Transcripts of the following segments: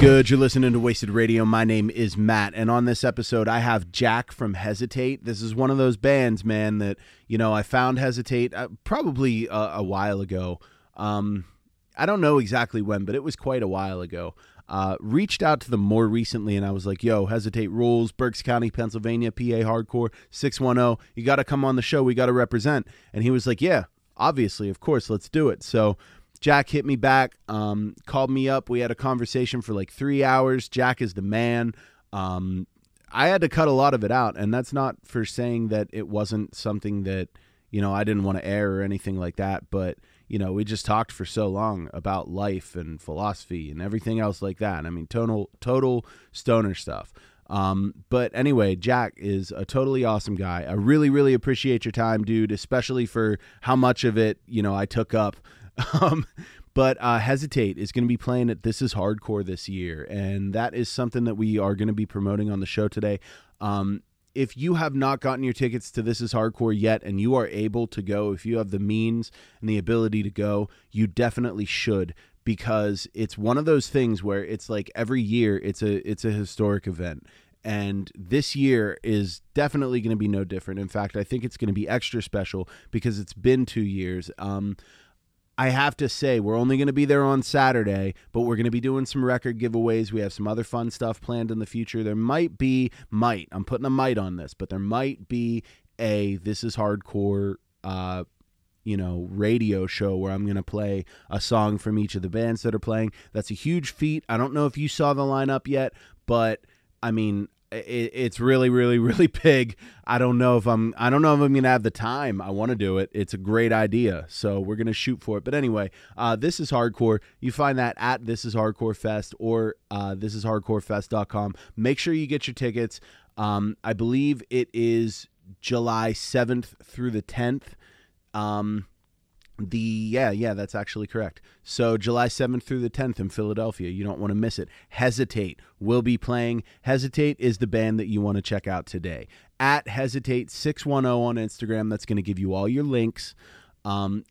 good? You're listening to Wasted Radio. My name is Matt, and on this episode, I have Jack from Hesitate. This is one of those bands, man, that you know I found Hesitate uh, probably a, a, while ago. Um, I don't know exactly when, but it was quite a while ago. Uh, reached out to them more recently, and I was like, "Yo, Hesitate rules, Berks County, Pennsylvania, PA hardcore, six one zero. You got to come on the show. We got to represent." And he was like, "Yeah, obviously, of course, let's do it." So Jack hit me back, um, called me up. We had a conversation for like three hours. Jack is the man. Um, I had to cut a lot of it out, and that's not for saying that it wasn't something that you know I didn't want to air or anything like that. But you know, we just talked for so long about life and philosophy and everything else like that. I mean, total total stoner stuff. Um, but anyway, Jack is a totally awesome guy. I really, really appreciate your time, dude, especially for how much of it, you know, I took up. Um, but uh, Hesitate is going to be playing at This Is Hardcore this year, and that is something that we are going to be promoting on the show today. Um, if you have not gotten your tickets to This Is Hardcore yet and you are able to go, if you have the means and the ability to go, you definitely should because it's one of those things where it's like every year it's a it's a historic event and this year is definitely going to be no different. In fact, I think it's going to be extra special because it's been 2 years. Um, I have to say, we're only going to be there on Saturday, but we're going to be doing some record giveaways. We have some other fun stuff planned in the future. There might be, might, I'm putting a might on this, but there might be a This is Hardcore, uh, you know, radio show where I'm going to play a song from each of the bands that are playing. That's a huge feat. I don't know if you saw the lineup yet, but I mean, it, it's really really really big. I don't know if i'm i don't know if i'm gonna have the time. I want to do it. It's a great idea. So we're gonna shoot for it. But anyway uh, this is hardcore you find that at this is hardcore fest or uh, this is hardcorefest.com make sure you get your tickets. Um, i believe it is july 7th through the 10th um, the yeah yeah that's actually correct so july 7th through the 10th in philadelphia you don't want to miss it hesitate will be playing hesitate is the band that you want to check out today at hesitate 610 on instagram that's going to give you all your links um,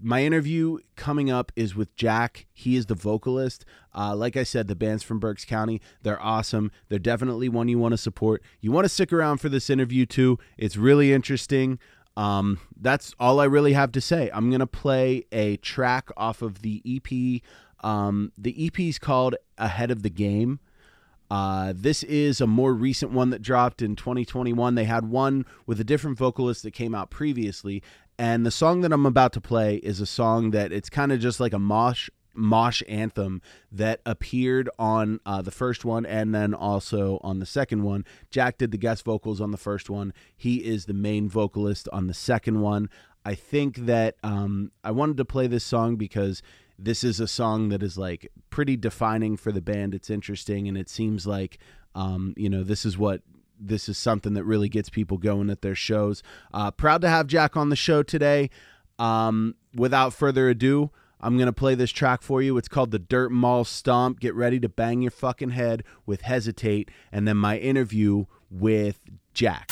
my interview coming up is with Jack. He is the vocalist. Uh, like I said, the band's from Berks County. They're awesome. They're definitely one you want to support. You want to stick around for this interview too. It's really interesting. Um, that's all I really have to say. I'm gonna play a track off of the EP. Um, the EP is called "Ahead of the Game." Uh, this is a more recent one that dropped in 2021. They had one with a different vocalist that came out previously, and the song that I'm about to play is a song that it's kind of just like a mosh mosh anthem that appeared on uh, the first one and then also on the second one. Jack did the guest vocals on the first one. He is the main vocalist on the second one. I think that um, I wanted to play this song because this is a song that is like pretty defining for the band. It's interesting and it seems like um, you know this is what this is something that really gets people going at their shows. Uh, proud to have Jack on the show today. Um, without further ado, I'm going to play this track for you. It's called The Dirt Mall Stomp. Get ready to bang your fucking head with Hesitate, and then my interview with Jack.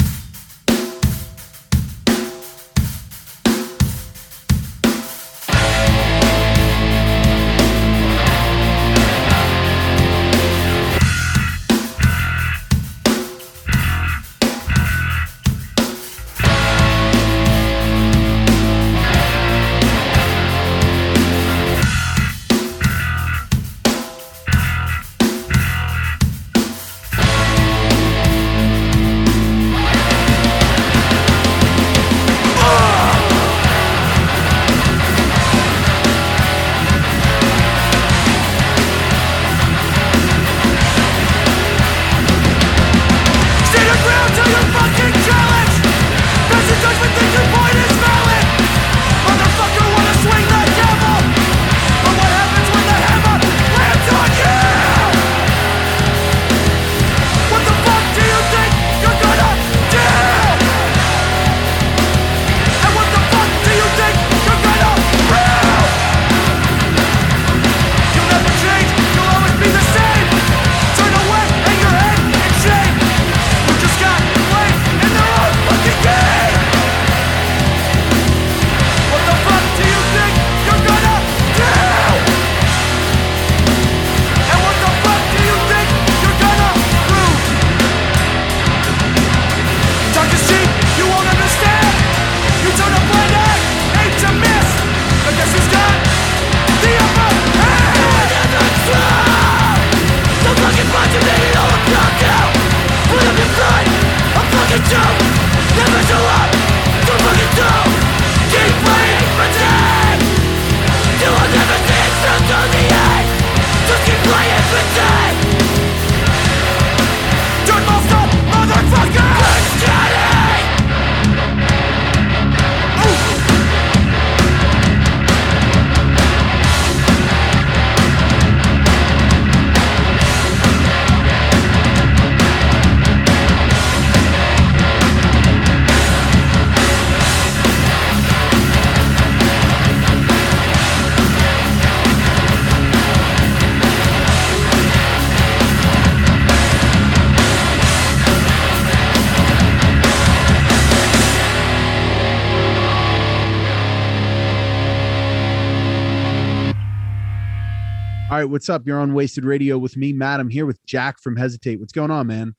Right, what's up? You're on Wasted Radio with me, Matt. I'm here with Jack from Hesitate. What's going on, man?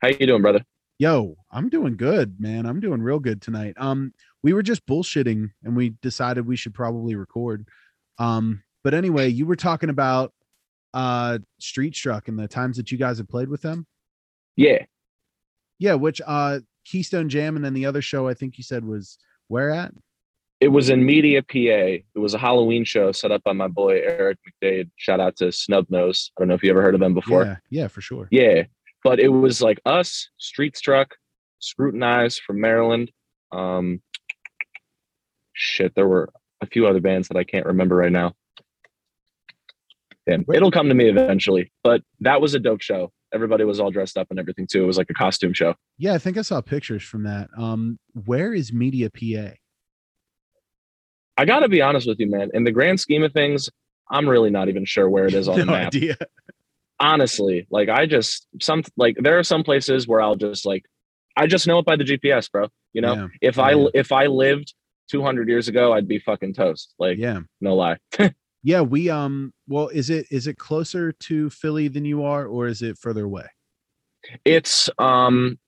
How you doing, brother? Yo, I'm doing good, man. I'm doing real good tonight. Um, we were just bullshitting and we decided we should probably record. Um, but anyway, you were talking about uh Street Struck and the times that you guys have played with them. Yeah. Yeah, which uh Keystone Jam and then the other show I think you said was where at? It was in Media, PA. It was a Halloween show set up by my boy Eric McDade. Shout out to Snubnose. I don't know if you ever heard of them before. Yeah, yeah, for sure. Yeah. But it was like us, Street Struck, Scrutinize from Maryland. Um shit, there were a few other bands that I can't remember right now. Damn, it'll come to me eventually. But that was a dope show. Everybody was all dressed up and everything too. It was like a costume show. Yeah, I think I saw pictures from that. Um, where is Media PA? I got to be honest with you, man. In the grand scheme of things, I'm really not even sure where it is on no the map. idea. Honestly, like I just some like there are some places where I'll just like I just know it by the GPS, bro. You know, Yeah, if I yeah. if I lived 200 years ago, I'd be fucking toast. Like, Yeah. no lie. Yeah, we um well is it is it closer to Philly than you are or is it further away? It's um,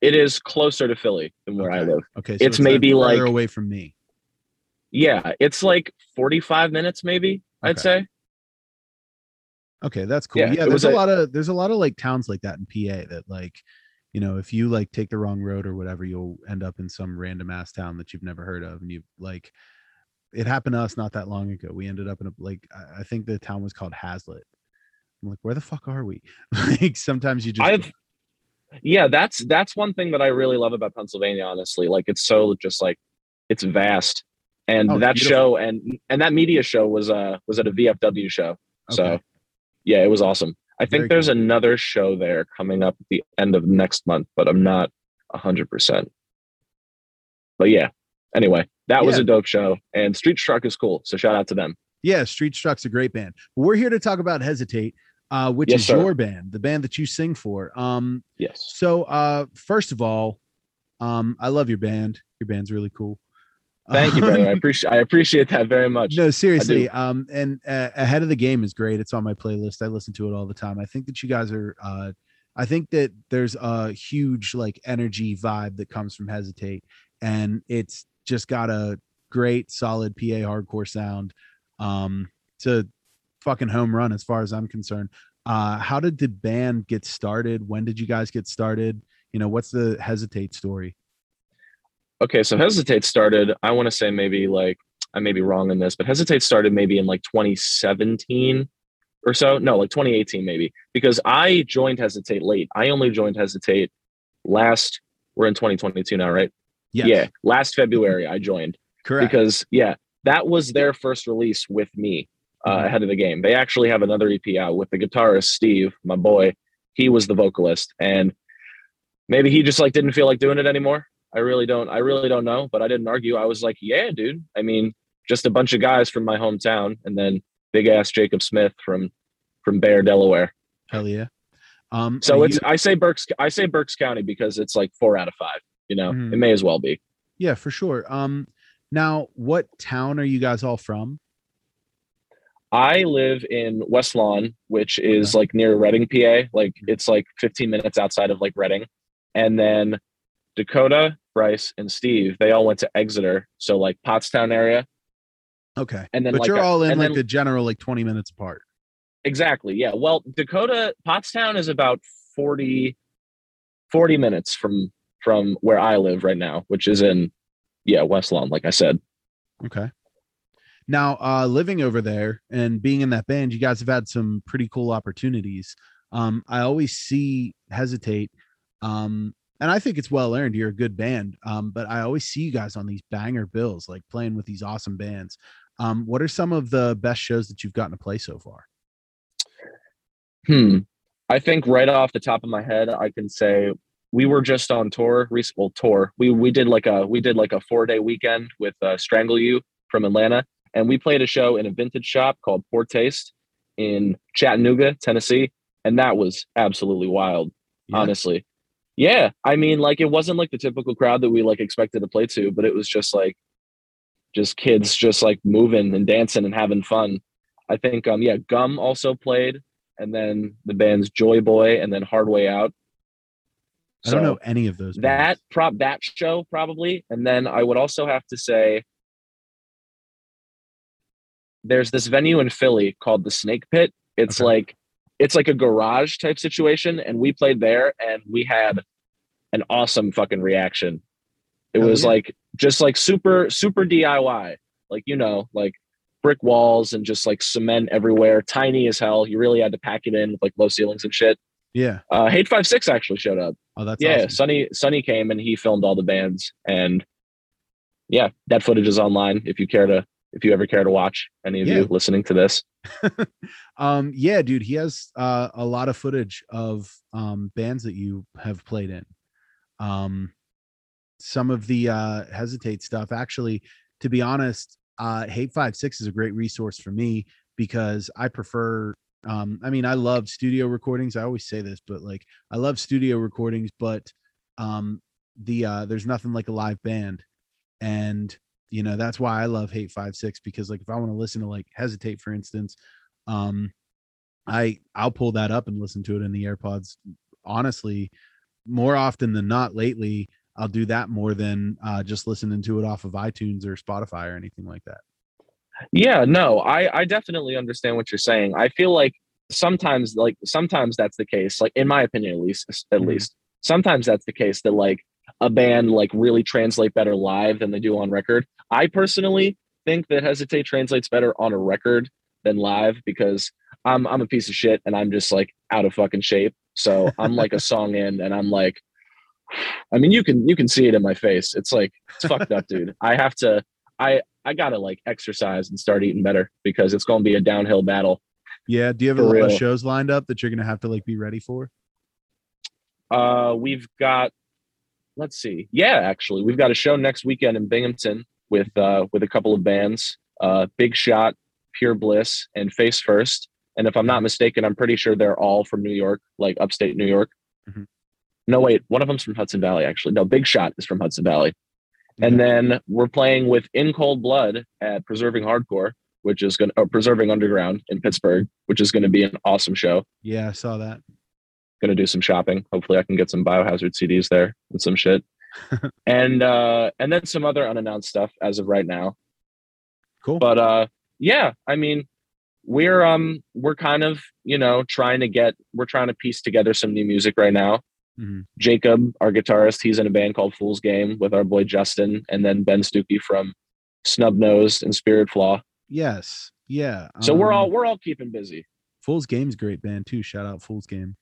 it is closer to Philly than where I live. Okay, It's then maybe further like- away from me. Yeah, it's like 45 minutes, maybe I'd Okay. say. Okay, that's cool. Yeah, Yeah, it there's was a, a- lot of there's a lot of like towns like that in PA that like, you know, if you like take the wrong road or whatever, you'll end up in some random ass town that you've never heard of, and you like. It happened to us not that long ago. We ended up in a like I- I think the town was called Hazlitt. I'm like, where the fuck are we? like sometimes you just I've yeah, that's that's one thing that I really love about Pennsylvania. Honestly, like it's so just like it's vast, and Oh, that beautiful. show and and that media show was uh was at a VFW show. So yeah, it was awesome. I think Very there's cool. another show there coming up at the end of next month, but I'm not hundred percent. But yeah, anyway, that was a dope show, and Street Struck is cool. So shout out to them. Yeah, Street Struck's a great band. We're here to talk about Hesitate, uh, which Yes, is sir. your band, the band that you sing for. Um, Yes. so uh, first of all, um, I love your band. Your band's really cool. Thank you, brother. I appreciate I appreciate that very much. no, seriously. Um, and uh, ahead of the game is great. It's on my playlist. I listen to it all the time. I think that you guys are. Uh, I think that there's a huge like energy vibe that comes from Hesitate, and it's just got a great, solid PA hardcore sound. Um, it's a fucking home run as far as I'm concerned. Uh, how did the band get started? When did you guys get started? You know, what's the Hesitate story? Okay, so Hesitate started, I want to say maybe like I may be wrong in this, but Hesitate started maybe in like 2017 or so. No, like 2018 maybe. Because I joined Hesitate late. I only joined Hesitate last we're in 2022 now, right? Yes, Yeah, last February I joined. correct. Because yeah, that was their first release with me uh, Mhm. ahead of the game. They actually have another EP out with the guitarist Steve, my boy. He was the vocalist, and maybe he just like didn't feel like doing it anymore. I really don't. I really don't know, but I didn't argue. I was like, yeah, dude. I mean, just a bunch of guys from my hometown, and then big ass Jacob Smith from from Bear, Delaware. Hell yeah. Um, So it's you- I say Berks I say Berks County because it's like four out of five. You know, Mhm. it may as well be. Yeah, for sure. Um, now, what town are you guys all from? I live in West Lawn, which is like near Reading, PA. Like it's like 15 minutes outside of like Reading. And then Dakota, Bryce, and Steve, they all went to Exeter. So like Pottstown area. Okay, And then but like you're a- all in like then- the general, like 20 minutes apart. Exactly. Yeah. Well, Dakota, Pottstown is about 40, 40 minutes from from where I live right now, which is in yeah, West Lawn, like I said. Okay. Now, uh, living over there and being in that band, you guys have had some pretty cool opportunities. Um, I always see hesitate, um, and I think it's well earned. You're a good band, um, but I always see you guys on these banger bills, like playing with these awesome bands. Um, what are some of the best shows that you've gotten to play so far? Hmm. I think right off the top of my head, I can say we were just on tour. rec- Well, tour. We we did like a we did like a four day weekend with uh, Strangle You from Atlanta, and we played a show in a vintage shop called Poor Taste in Chattanooga, Tennessee, and that was absolutely wild. Yeah. Honestly, yeah. I mean, like it wasn't like the typical crowd that we like expected to play to, but it was just like just kids just like moving and dancing and having fun. I think um yeah, Gum also played, and then the bands Joy Boy and then Hard Way Out. I don't know any of those. that prop that show probably, and then I would also have to say there's this venue in Philly called the Snake Pit. It's Okay. like it's like a garage type situation, and we played there, and we had an awesome fucking reaction. It Hell was yeah. like just like super super DIY, like you know, like brick walls and just like cement everywhere, tiny as hell. You really had to pack it in with like low ceilings and shit. Yeah. Uh, Hate Five Six actually showed up Oh, that's yeah, awesome. sunny Sonny came and he filmed all the bands and yeah, that footage is online if you care to if you ever care to watch any of Yeah. you listening to this. um yeah dude he has uh a lot of footage of um bands that you have played in um some of the uh hesitate stuff actually to be honest uh hate five six is a great resource for me because i prefer um i mean i love studio recordings i always say this but like i love studio recordings but um the uh there's nothing like a live band and you know that's why i love hate five six because like if i want to listen to like hesitate for instance um i i'll pull that up and listen to it in the airpods honestly more often than not lately i'll do that more than uh just listening to it off of itunes or spotify or anything like that Yeah, no, I I definitely understand what you're saying. I feel like sometimes like sometimes that's the case. Like in my opinion at least at Mhm. least. Sometimes that's the case that like a band like really translate better live than they do on record. I personally think that Hesitate translates better on a record than live because I'm I'm a piece of shit and I'm just like out of fucking shape. So I'm like a song in and I'm like I mean you can you can see it in my face. It's like it's fucked up, dude. I have to I I gotta like exercise and start eating better because it's gonna be a downhill battle. yeah do you have a lot of real. shows lined up that you're gonna have to like be ready for Uh we've got let's see. Yeah, actually, we've got a show next weekend in Binghamton with uh with a couple of bands. Uh Big Shot, Pure Bliss, and Face First. And if I'm not mistaken, I'm pretty sure they're all from New York, like upstate New York. Mhm. No, wait, one of them's from Hudson Valley, actually. No, Big Shot is from Hudson Valley. And then we're playing with In Cold Blood at Preserving Hardcore, which is going to, Preserving Underground in Pittsburgh, which is going to be an awesome show. yeah i saw that Going to do some shopping. Hopefully, I can get some Biohazard CDs there and some shit. and uh, and then some other unannounced stuff as of right now. cool But uh, yeah, I mean, we're um we're kind of you know trying to get we're trying to piece together some new music right now. Mhm. Jacob, our guitarist, he's in a band called Fool's Game with our boy Justin, and then Ben Stuckey from Snub Nosed and Spirit Flaw. yes yeah So we're um, all we're all keeping busy. fool's game's a great band too shout out fool's game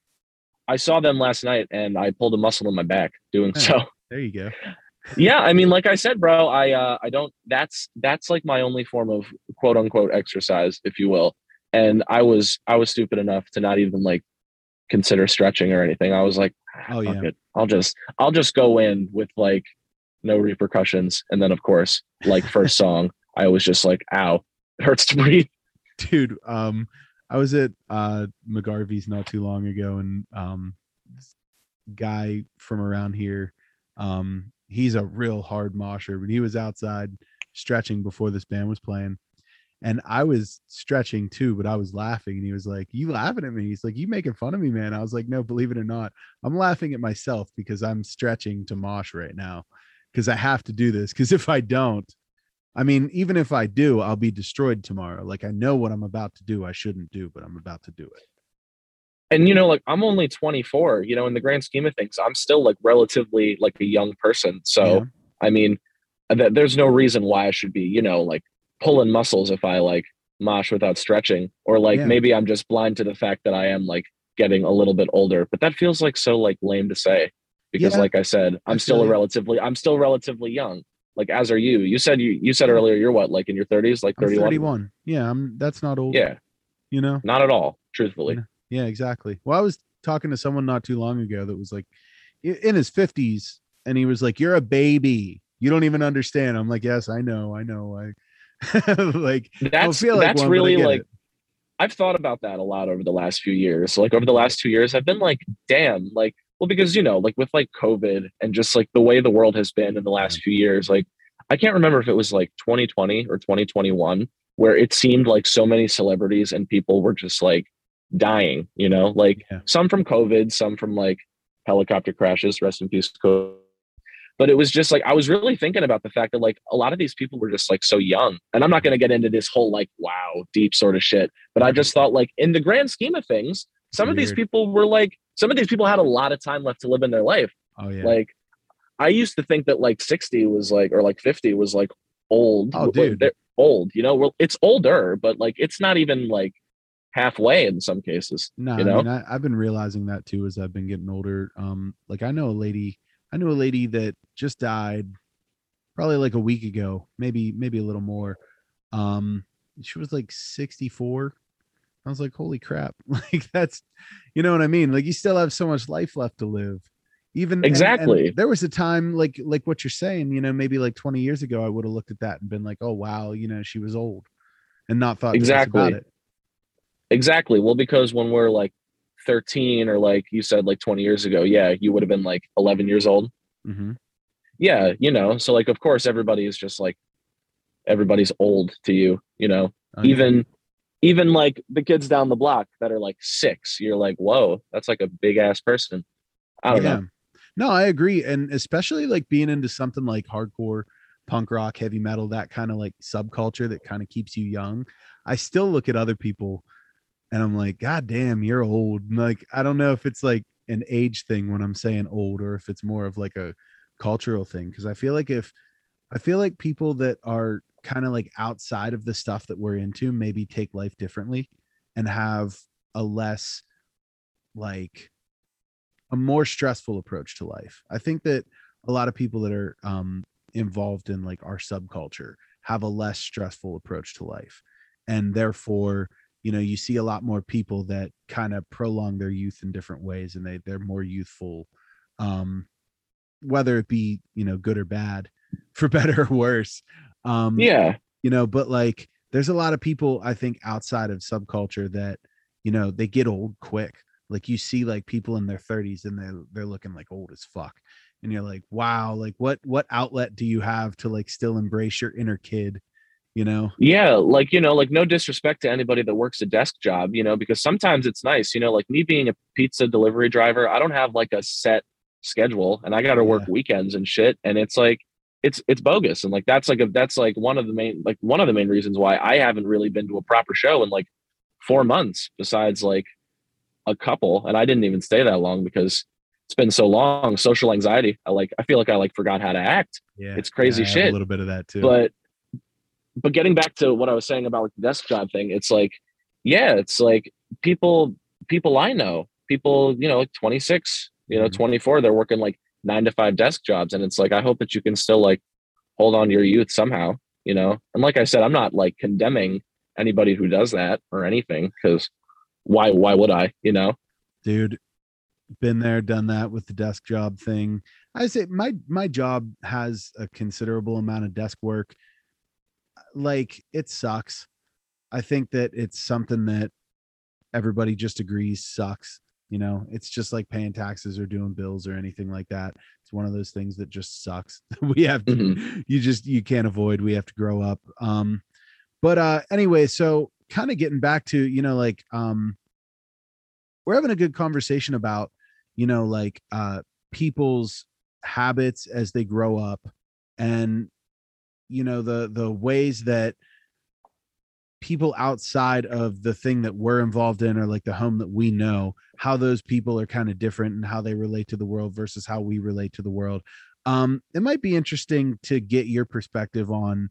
I saw them last night, and I pulled a muscle in my back doing so. there you go yeah, I mean, like I said, bro, I uh, I don't. That's that's like my only form of quote unquote exercise, if you will. And I was I was stupid enough to not even like consider stretching or anything. I was like, Oh, fuck yeah. it. I'll just I'll just go in with like no repercussions. And then of course, like first song, I was just like, ow, it hurts to breathe. dude um i was at uh mcgarvey's not too long ago and um guy from around here um he's a real hard mosher but he was outside stretching before this band was playing. And i was stretching too but i was laughing and he was like you laughing at me? He's like you making fun of me man. I was like no believe it or not i'm laughing at myself because i'm stretching to mosh right now because i have to do this because if i don't I mean, even if I do, I'll be destroyed tomorrow. Like I know what I'm about to do. I shouldn't do, but I'm about to do it. And you know, like I'm only 24, you know, in the grand scheme of things, I'm still like relatively like a young person. So Yeah. I mean, uh, th- there's no reason why I should be, you know, like pulling muscles if I like mosh without stretching, or like Yeah. maybe I'm just blind to the fact that I am like getting a little bit older. But that feels like so like lame to say because, Yeah. like I said, I'm still a relatively, I'm still relatively young. Like as are you. You said you you said earlier you're what like in your 30s, like I'm 31. 31. Yeah, I'm that's not old. Yeah, You know? not at all. Truthfully. Yeah, exactly. Well, I was talking to someone not too long ago that was like in his 50s and he was like, You're a baby. You don't even understand. I'm like, Yes, I know, I know. I like That's feel like that's one, really like it. I've thought about that a lot over the last few years. Like over the last two years, I've been like, damn, like, well, because you know, like with like COVID and just like the way the world has been in the last mm. few years, like I can't remember if it was like 2020 or 2021, where it seemed like so many celebrities and people were just like dying, you know, like Yeah. some from COVID, some from like helicopter crashes, rest in peace, COVID. But it was just like, I was really thinking about the fact that like a lot of these people were just like so young. And I'm not going to get into this whole like, wow, deep sort of shit. But I mm-hmm. just thought like in the grand scheme of things, some of these people were like, some of these people had a lot of time left to live in their life. Oh yeah. Like, I used to think that like 60 was like, or like 50 was like old. Oh, dude. they're old, you know, well, it's older, but like it's not even like halfway in some cases. No, you know? I mean, I, I've been realizing that too as I've been getting older. Um, like I know a lady, I knew a lady that just died probably like a week ago, maybe maybe a little more. Um, she was like 64. I was like, holy crap. Like that's you know what I mean? Like you still have so much life left to live. Even and- and Exactly. there was a time like like what you're saying, you know, maybe like 20 years ago, I would have looked at that and been like, oh wow, you know, she was old and not thought twice about Exactly. it. Exactly. Well, because when we're like 13 or like you said, like 20 years ago, yeah, you would have been like 11 years old. hmm Yeah, you know, so like, of course, everybody is just like, everybody's old to you, you know, Oh, yeah. Even like the kids down the block that are like six you're like whoa that's like a big ass person i don't know No, I agree. And especially like being into something like hardcore punk rock, heavy metal, that kind of like subculture that kind of keeps you young. I still look at other people and I'm like, God damn, you're old. And, Like, I don't know if it's like an age thing when I'm saying old or if it's more of like a cultural thing. Cause I feel like if I feel like people that are kind of like outside of the stuff that we're into maybe take life differently and have a less like a more stressful approach to life. I think that a lot of people that are um, involved in like our subculture have a less stressful approach to life, and therefore, you know, you see a lot more people that kind of prolong their youth in different ways, and they they're more youthful, um, whether it be you know good or bad, for better or worse. Um, yeah. you know but like there's a lot of people i think outside of subculture that you know they get old quick. Like you see like people in their 30s and they're they're looking like old as fuck. And you're like wow like what what outlet do you have to like still embrace your inner kid? You know? Yeah like you know like no disrespect to anybody that works a desk job you know because sometimes it's nice you know like me being a pizza delivery driver i don't have like a set schedule and i got to work Yeah. weekends and shit. And it's like it's it's bogus. And like that's like a that's like one of the main like one of the main reasons why i haven't really been to a proper show in like four months besides like a couple. And i didn't even stay that long because it's been so long. Social anxiety i like i feel like i like forgot how to act. Yeah. It's crazy I have a little bit of that too. But but getting back to what i was saying about like the desk job thing it's like yeah it's like people people i know people you know like 26 you know Mhm. 24 they're working like nine to five desk jobs and it's like i hope that you can still like hold on to your youth somehow you know? And like i said i'm not like condemning anybody who does that or anything because why why would i you know? Dude been there done that with the desk job thing. I say my my job has a considerable amount of desk work. Like it sucks. I think that it's something that everybody just agrees sucks you know it's just like paying taxes or doing bills or anything like that. It's one of those things that just sucks. We have to Mhm. you just you can't avoid we have to grow up. Um but uh anyway so kind of getting back to you know like um we're having a good conversation about you know like uh people's habits as they grow up and you know the the ways that people outside of the thing that we're involved in or like the home that we know how those people are kind of different and how they relate to the world versus how we relate to the world. Um it might be interesting to get your perspective on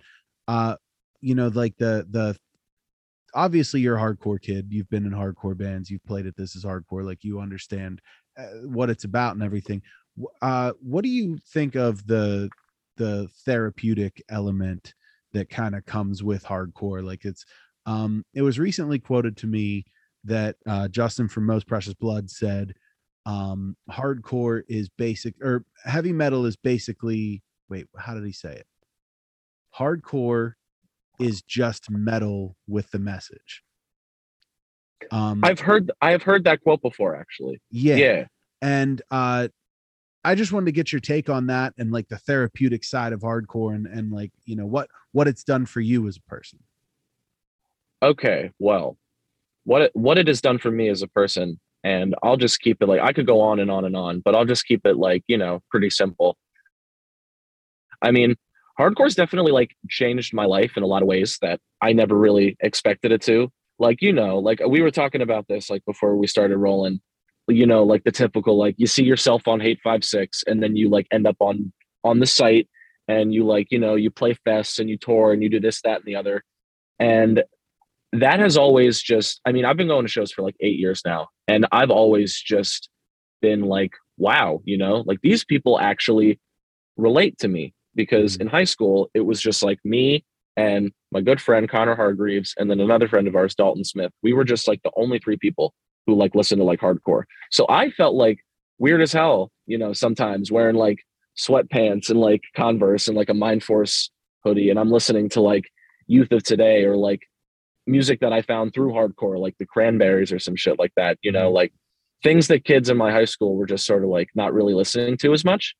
uh you know like the the obviously you're a hardcore kid you've been in hardcore bands you've played at this is hardcore like you understand uh, what it's about and everything. Uh what do you think of the the therapeutic element that kind of comes with hardcore like it's um it was recently quoted to me that uh justin from most precious blood said um hardcore is basic or heavy metal is basically wait how did he say it? Hardcore is just metal with the message. Um i've heard i've heard that quote before actually. Yeah, yeah. and uh i just wanted to get your take on that and like the therapeutic side of hardcore and and like you know what what it's done for you as a person okay, well, what it, what it has done for me as a person, and I'll just keep it like I could go on and on and on, but I'll just keep it like you know pretty simple. I mean, hardcore's definitely like changed my life in a lot of ways that I never really expected it to. Like you know, like we were talking about this like before we started rolling. You know, like the typical like you see yourself on Hate Five Six, and then you like end up on on the site, and you like you know you play fests and you tour and you do this that and the other, and that has always just i mean i've been going to shows for like eight years now and i've always just been like wow you know like these people actually relate to me because mm. in high school it was just like me and my good friend connor hargreaves and then another friend of ours dalton smith. We were just like the only three people who like listen to like hardcore so i felt like weird as hell you know sometimes wearing like sweatpants and like converse and like a Mindforce hoodie and i'm listening to like youth of today or like music that I found through hardcore, like the Cranberries or some shit like that, you know, like things that kids in my high school were just sort of like not really listening to as much.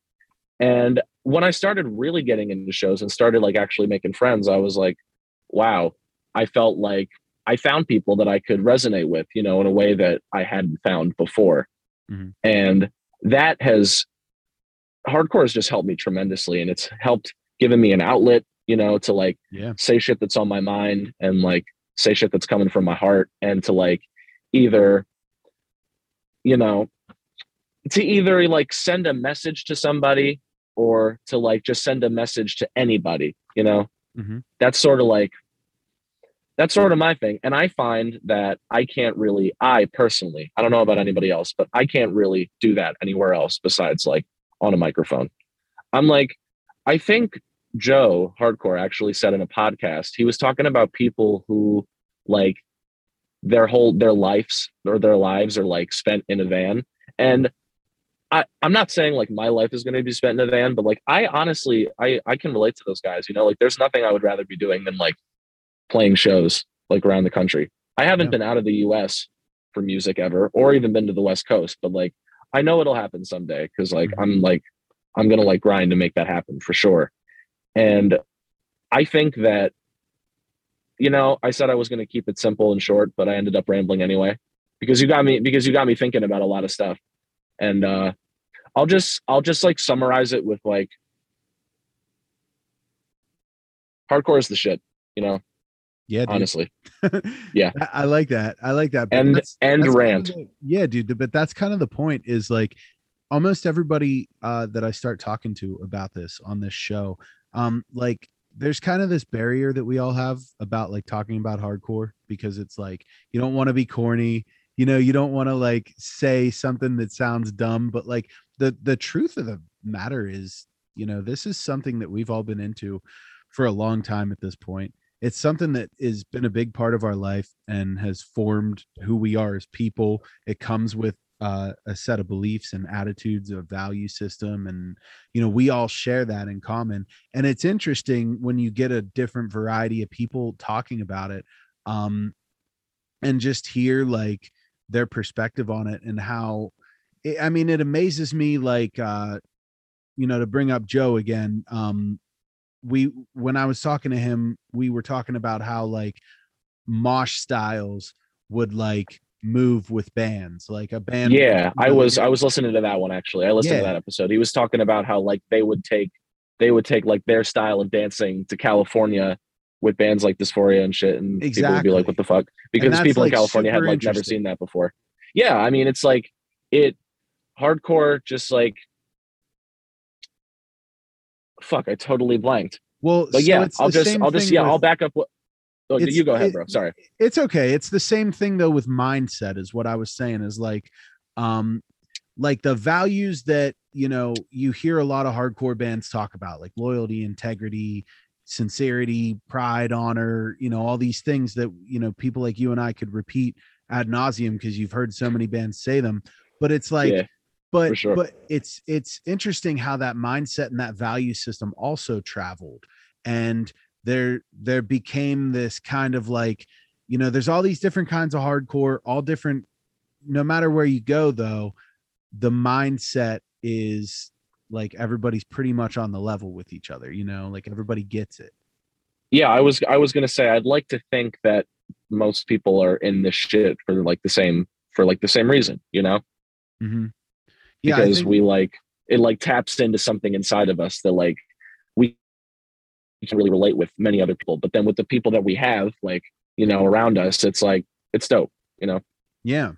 And when I started really getting into shows and started like actually making friends, I was like, wow, I felt like I found people that I could resonate with, you know, in a way that I hadn't found before. Mm-hmm. And that has hardcore has just helped me tremendously and it's helped given me an outlet, you know, to like yeah. say shit that's on my mind and like say shit that's coming from my heart and to like either you know to either like send a message to somebody or to like just send a message to anybody you know mm-hmm. that's sort of like that's sort of my thing and i find that i can't really i personally i don't know about anybody else but i can't really do that anywhere else besides like on a microphone i'm like i think Joe Hardcore actually said in a podcast, he was talking about people who like their whole their lives or their lives are like spent in a van. And I, I'm not saying like my life is going to be spent in a van, but like I honestly I I can relate to those guys. You know, like there's nothing I would rather be doing than like playing shows like around the country. I haven't yeah. been out of the U.S. for music ever, or even been to the West Coast, but like I know it'll happen someday because like mm-hmm. I'm like I'm gonna like grind to make that happen for sure. And I think that, you know, I said I was going to keep it simple and short, but I ended up rambling anyway because you got me because you got me thinking about a lot of stuff. And uh I'll just I'll just like summarize it with like hardcore is the shit, you know. Yeah, dude. honestly. yeah. I like that. I like that. But and that's, and that's rant. Kind of yeah, dude. But that's kind of the point is like almost everybody uh, that I start talking to about this on this show, um like there's kind of this barrier that we all have about like talking about hardcore because it's like you don't want to be corny you know you don't want to like say something that sounds dumb but like the the truth of the matter is you know this is something that we've all been into for a long time at this point it's something that has been a big part of our life and has formed who we are as people. It comes with uh, a set of beliefs and attitudes a value system and you know we all share that in common. And it's interesting when you get a different variety of people talking about it um and just hear like their perspective on it and how it, i mean it amazes me like uh you know to bring up joe again um we when i was talking to him we were talking about how like mosh styles would like move with bands like a band yeah i was i was listening to that one actually. I listened yeah. to that episode. He was talking about how like they would take they would take like their style of dancing to california with bands like dysphoria and shit and exactly. people would be like what the fuck? Because people like in california had like never seen that before. Yeah i mean it's like it hardcore just like fuck i totally blanked well but so yeah i'll just i'll just yeah with, i'll back up what Oh, you go ahead, bro. Sorry. It's okay. It's the same thing though with mindset is what I was saying is like um like the values that, you know, you hear a lot of hardcore bands talk about like loyalty, integrity, sincerity, pride, honor, you know, all these things that, you know, people like you and I could repeat ad nauseum because you've heard so many bands say them. But it's like yeah, but sure. but it's it's interesting how that mindset and that value system also traveled and there there became this kind of like you know there's all these different kinds of hardcore all different no matter where you go though the mindset is like everybody's pretty much on the level with each other you know like everybody gets it yeah i was i was going to say i'd like to think that most people are in this shit for like the same for like the same reason, you know? Mm-hmm. Yeah, because think- we like it like taps into something inside of us that like we can really relate with many other people. But then with the people that we have, like, you know, around us, it's like it's dope, you know? Yeah.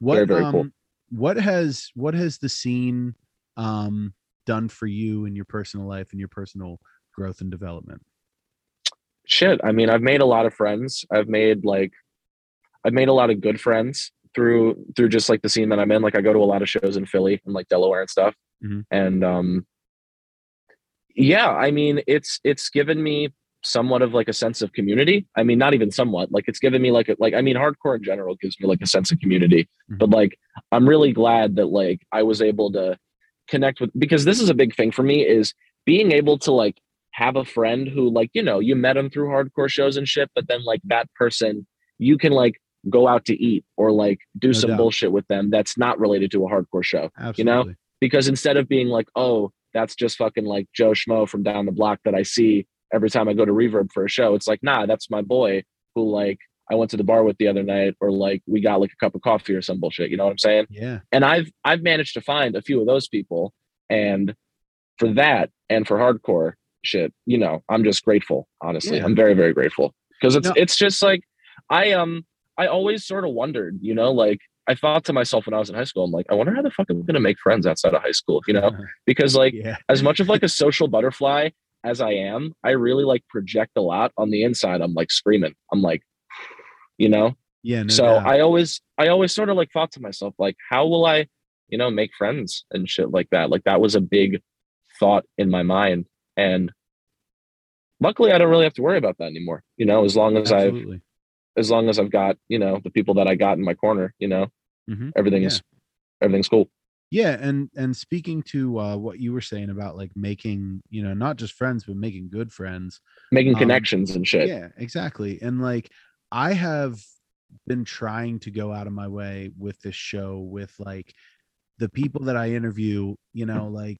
What very, very um, cool. what has what has the scene um done for you in your personal life and your personal growth and development? Shit. I mean, I've made a lot of friends. I've made like I've made a lot of good friends through through just like the scene that I'm in. Like I go to a lot of shows in Philly and like Delaware and stuff. Mm-hmm. And um yeah, I mean it's it's given me somewhat of like a sense of community. I mean, not even somewhat. Like it's given me like a, like I mean, hardcore in general gives me like a sense of community. Mm-hmm. But like I'm really glad that like I was able to connect with because this is a big thing for me is being able to like have a friend who like you know you met them through hardcore shows and shit, but then like that person you can like go out to eat or like do no some doubt. bullshit with them that's not related to a hardcore show. Absolutely. You know, because instead of being like, oh, that's just fucking like Joe Schmo from down the block that I see every time I go to Reverb for a show. It's like, nah, that's my boy who like I went to the bar with the other night, or like we got like a cup of coffee or some bullshit. You know what I'm saying? Yeah. And I've I've managed to find a few of those people, and for that and for hardcore shit, you know, I'm just grateful. Honestly, yeah. I'm very very grateful because it's no. it's just like I um I always sort of wondered, you know, like I thought to myself when I was in high school, I'm like, I wonder how the fuck I'm gonna make friends outside of high school, you know? Because like yeah. as much of like a social butterfly as I am, I really like project a lot on the inside. I'm like screaming. I'm like, you know? Yeah. No so doubt. I always I always sort of like thought to myself, like, how will I, you know, make friends and shit like that? Like that was a big thought in my mind. And luckily I don't really have to worry about that anymore. You know, as long as Absolutely. I've as long as I've got, you know, the people that I got in my corner, you know, mm-hmm. everything yeah. is everything's cool. Yeah, and and speaking to uh, what you were saying about like making, you know, not just friends but making good friends, making um, connections and shit. Yeah, exactly. And like I have been trying to go out of my way with this show with like the people that I interview, you know, like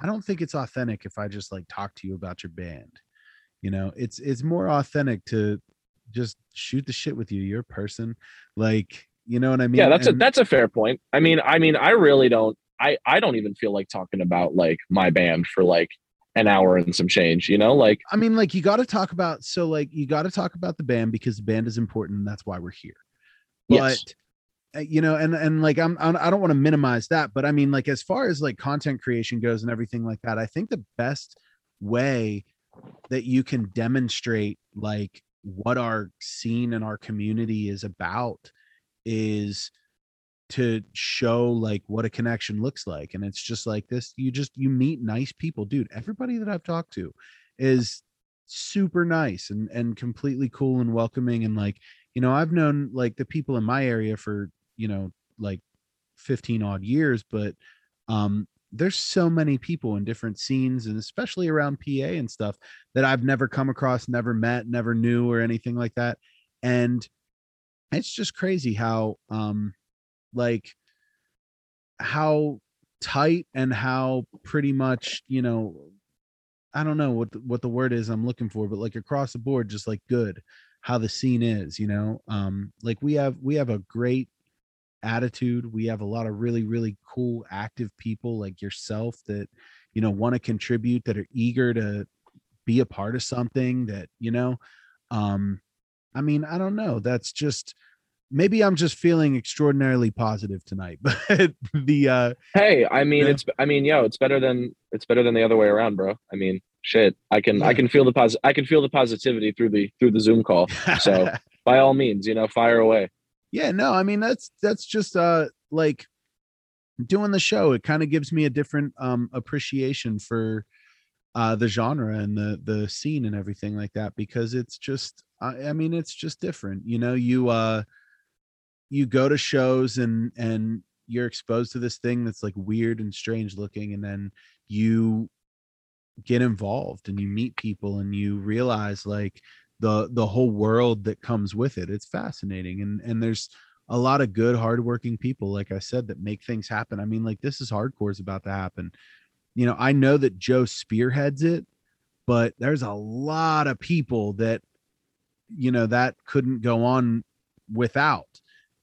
I don't think it's authentic if I just like talk to you about your band. You know, it's it's more authentic to just shoot the shit with you. You're a person. Like, you know what I mean? Yeah, that's and, a that's a fair point. I mean, I mean, I really don't I I don't even feel like talking about like my band for like an hour and some change, you know? Like I mean, like you got to talk about so like you got to talk about the band because the band is important and that's why we're here. But yes. Uh, you know, and and like I'm I don't want to minimize that, but I mean like as far as like content creation goes and everything like that, I think the best way that you can demonstrate like what our scene and our community is about is to show like what a connection looks like and it's just like this you just you meet nice people. Dude everybody that i've talked to is super nice and and completely cool and welcoming and like you know i've known like the people in my area for you know like 15 odd years but um there's so many people in different scenes and especially around PA and stuff that I've never come across, never met, never knew or anything like that. And it's just crazy how um like how tight and how pretty much, you know, I don't know what the, what the word is I'm looking for, but like across the board just like good how the scene is, you know. Um like we have we have a great attitude. We have a lot of really, really cool, active people like yourself that, you know, want to contribute, that are eager to be a part of something that, you know, um, I mean, I don't know. That's just maybe I'm just feeling extraordinarily positive tonight. But the uh hey, I mean it's I mean, yo, it's better than it's better than the other way around, bro. I mean, shit. I can yeah. I can feel the pos I can feel the positivity through the through the Zoom call. So by all means, you know, fire away yeah no i mean that's that's just uh like doing the show it kind of gives me a different um appreciation for uh the genre and the the scene and everything like that because it's just I, I mean it's just different you know you uh you go to shows and and you're exposed to this thing that's like weird and strange looking and then you get involved and you meet people and you realize like the the whole world that comes with it. It's fascinating, and and there's a lot of good, hardworking people, like I said, that make things happen. I mean, like this is hardcore is about to happen. You know, I know that Joe spearheads it, but there's a lot of people that you know that couldn't go on without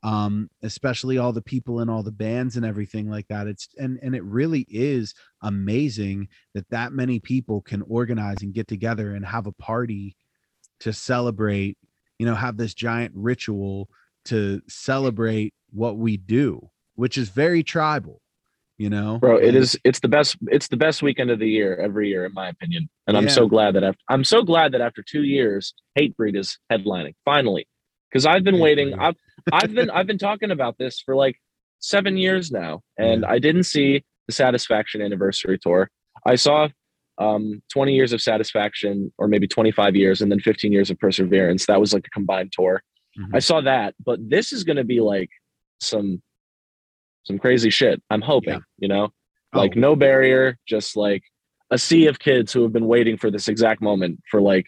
um especially all the people in all the bands and everything like that it's and and it really is amazing that that many people can organize and get together and have a party to celebrate you know have this giant ritual to celebrate what we do which is very tribal you know? Bro it is it's the best it's the best weekend of the year every year in my opinion. And i'm so glad that after i'm so glad that after two years hatebreed is headlining finally. Because i've been waiting i've i've been i've been talking about this for like seven years now and Yeah. i didn't see the satisfaction anniversary tour. I saw um 20 years of satisfaction or maybe 25 years and then 15 years of perseverance. That was like a combined tour. Mhm. i saw that but this is going to be like some some crazy shit i'm hoping Yeah. you know? Oh, like no barrier just like a sea of kids who have been waiting for this exact moment for like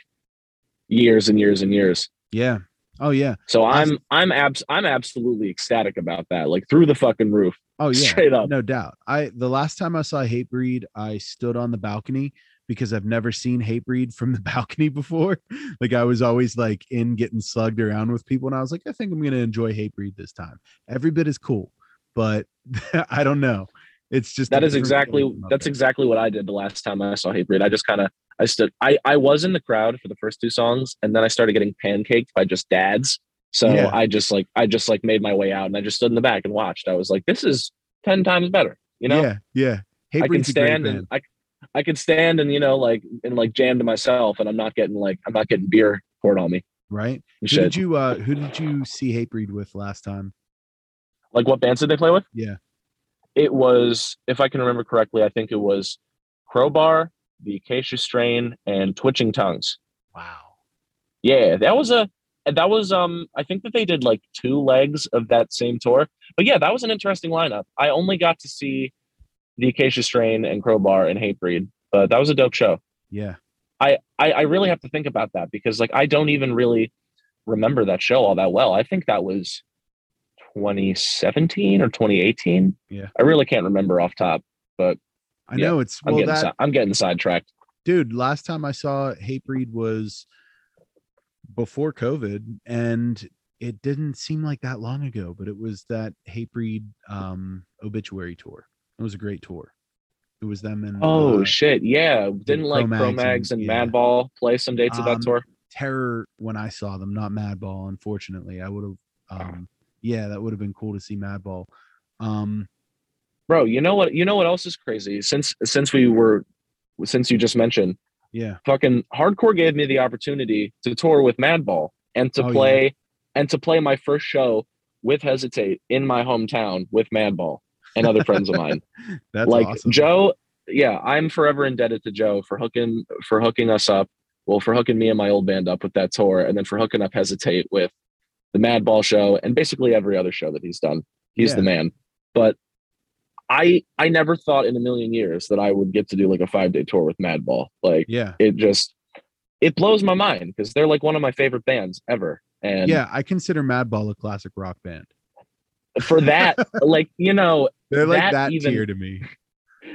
years and years and years. Yeah oh yeah. So i'm i'm abs i'm absolutely ecstatic about that like through the fucking roof. Oh yeah. Straight up. No doubt. I the last time i saw hatebreed i stood on the balcony because i've never seen hatebreed from the balcony before. Like i was always like in getting slugged around with people and i was like i think i'm gonna enjoy hatebreed this time. Every bit is cool but i don't know it's just that is exactly that's there. exactly what i did the last time i saw hatebreed. I just kind of i stood i i was in the crowd for the first two songs and then i started getting pancaked by just dads. So Yeah. i just like i just like made my way out and i just stood in the back and watched. I was like this is 10 times better you know? Yeah yeah. I can hatebreed's a great stand and I, I can stand and you know like and like jam to myself and I'm not getting like I'm not getting beer poured on me. Right? Who shit. did you uh who did you see hatebreed with last time? Like what bands did they play with? yeah It was if I can remember correctly, I think it was Crowbar, the Acacia Strain, and Twitching Tongues. wow Yeah, that was a that was um I think that they did like two legs of that same tour. But yeah, that was an interesting lineup. I only got to see the Acacia Strain and Crowbar and Hatebreed, but that was a dope show. yeah I, I I really have to think about that because like I don't even really remember that show all that well. I think that was 2017 or 2018. Yeah. I really can't remember off top. But I Yeah, know it's I'm well getting that si- I'm getting sidetracked. dude last time i saw hatebreed was before covid and it didn't seem like that long ago but it was that hatebreed um obituary tour it was a great tour it was them and Oh uh, shit, yeah. Didn't like Cro-Mags and- and, yeah. Madball play some dates of that Um, tour? terror when i saw them not madball unfortunately i would have um yeah that would have been cool to see madball um Bro, you know what you know what else is crazy? Since since we were since you just mentioned yeah fucking hardcore gave me the opportunity to tour with Madball and to Oh, yeah. play and to play my first show with Hesitate in my hometown with Madball and other friends of mine. that's like awesome Joe, yeah, I'm forever indebted to Joe for hooking for hooking us up. Well, for hooking me and my old band up with that tour, and then for hooking up Hesitate with the Madball show and basically every other show that he's done. He's Yeah. the man. But I I never thought in a million years that I would get to do like a five day tour with Madball. Like yeah it just it blows my mind because they're like one of my favorite bands ever. And yeah i consider madball a classic rock band for that, like, you know, they're like That that even- tier to me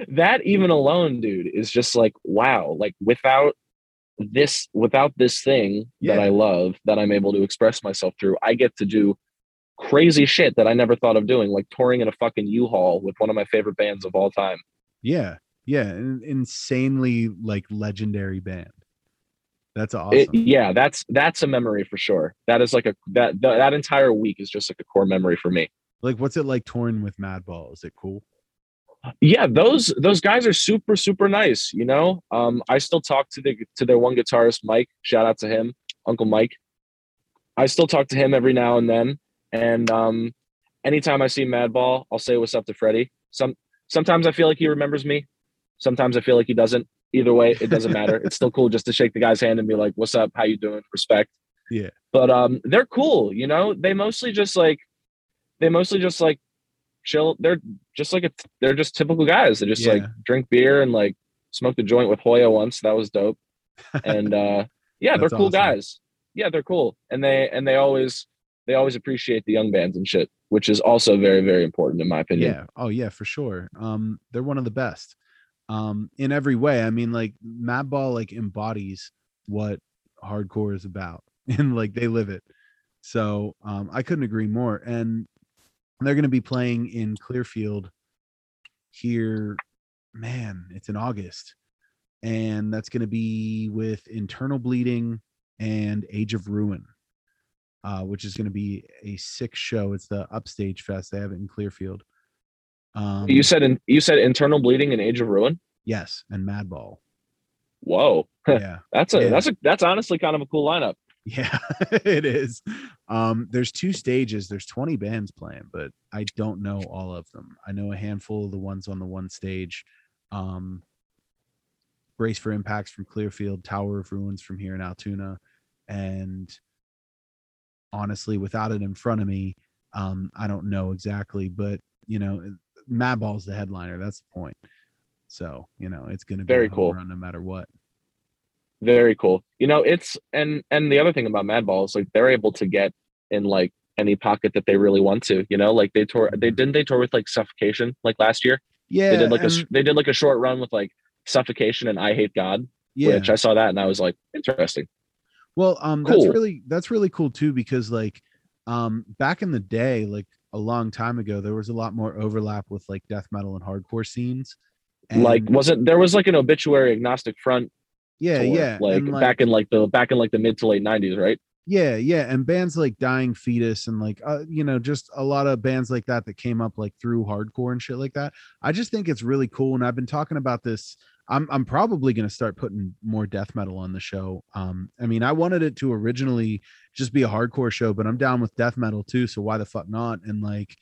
that even alone, dude, is just like, wow, like without this, without this thing that I love, that I'm able to express myself through, I get to do crazy shit that I never thought of doing, like touring in a fucking U-Haul with one of my favorite bands of all time. Yeah, yeah, an insanely like legendary band. That's awesome. It, yeah, that's that's a memory for sure. That is like a that that, that entire week is just like a core memory for me. like, what's it like touring with Madball? Is it cool? Yeah those those guys are super super nice you know? Um i still talk to the to their one guitarist mike. Shout out to him uncle mike. I still talk to him every now and then. And um anytime i see madball i'll say what's up to freddie. Some sometimes i feel like he remembers me. Sometimes i feel like he doesn't. Either way it doesn't matter. It's still cool just to shake the guy's hand and be like what's up? How you doing? Respect. Yeah. but um they're cool you know? They mostly just like they mostly just like chill. They're just like a they're just typical guys they just like drink beer and like smoked a joint with hoya once that was dope and uh yeah they're cool awesome. guys yeah they're cool and they and they always they always appreciate the young bands and shit which is also very very important in my opinion Yeah. Oh yeah, for sure. Um, they're one of the best. Um, in every way. I mean, like Madball like embodies what hardcore is about. and like they live it. So um, I couldn't agree more. And they're going to be playing in Clearfield here. Man, it's in August, and that's going to be with Internal Bleeding and Age of Ruin, uh, which is going to be a sick show. It's the Upstage Fest. They have it in Clearfield. Um, you said in, you said internal bleeding and Age of Ruin. yes, and Madball. Whoa, Yeah. that's a Yeah. that's a that's honestly kind of a cool lineup. Yeah, it is. Um, there's two stages. There's 20 bands playing, but I don't know all of them. I know a handful of the ones on the one stage. Um, Brace for Impacts from Clearfield, Tower of Ruins from here in Altoona, and honestly, without it in front of me, um, I don't know exactly. But you know, Madball's the headliner. That's the point. So you know, it's going to be Very a cool. run no matter what. Very cool. You know, it's and and the other thing about Madball is like they're able to get in like any pocket that they really want to. You know, like they tour. They didn't they tour with like Suffocation like last year. Yeah, they did like a and- s- they did like a short run with like Suffocation and I Hate God, yeah. which I saw that and I was like interesting. Well, um, that's really that's really cool too because like, um, back in the day, like a long time ago, there was a lot more overlap with like death metal and hardcore scenes. like wasn't there was like an obituary agnostic front yeah, tour, yeah, like, and, back in like the back in like the mid to late nineties, right? yeah, yeah, and bands like Dying Fetus and like uh, you know just a lot of bands like that that came up like through hardcore and shit like that. I just think it's really cool, and I've been talking about this. I'm I'm probably gonna start putting more death metal on the show. Um, I mean, I wanted it to originally just be a hardcore show, but I'm down with death metal too. So why the fuck not? And like,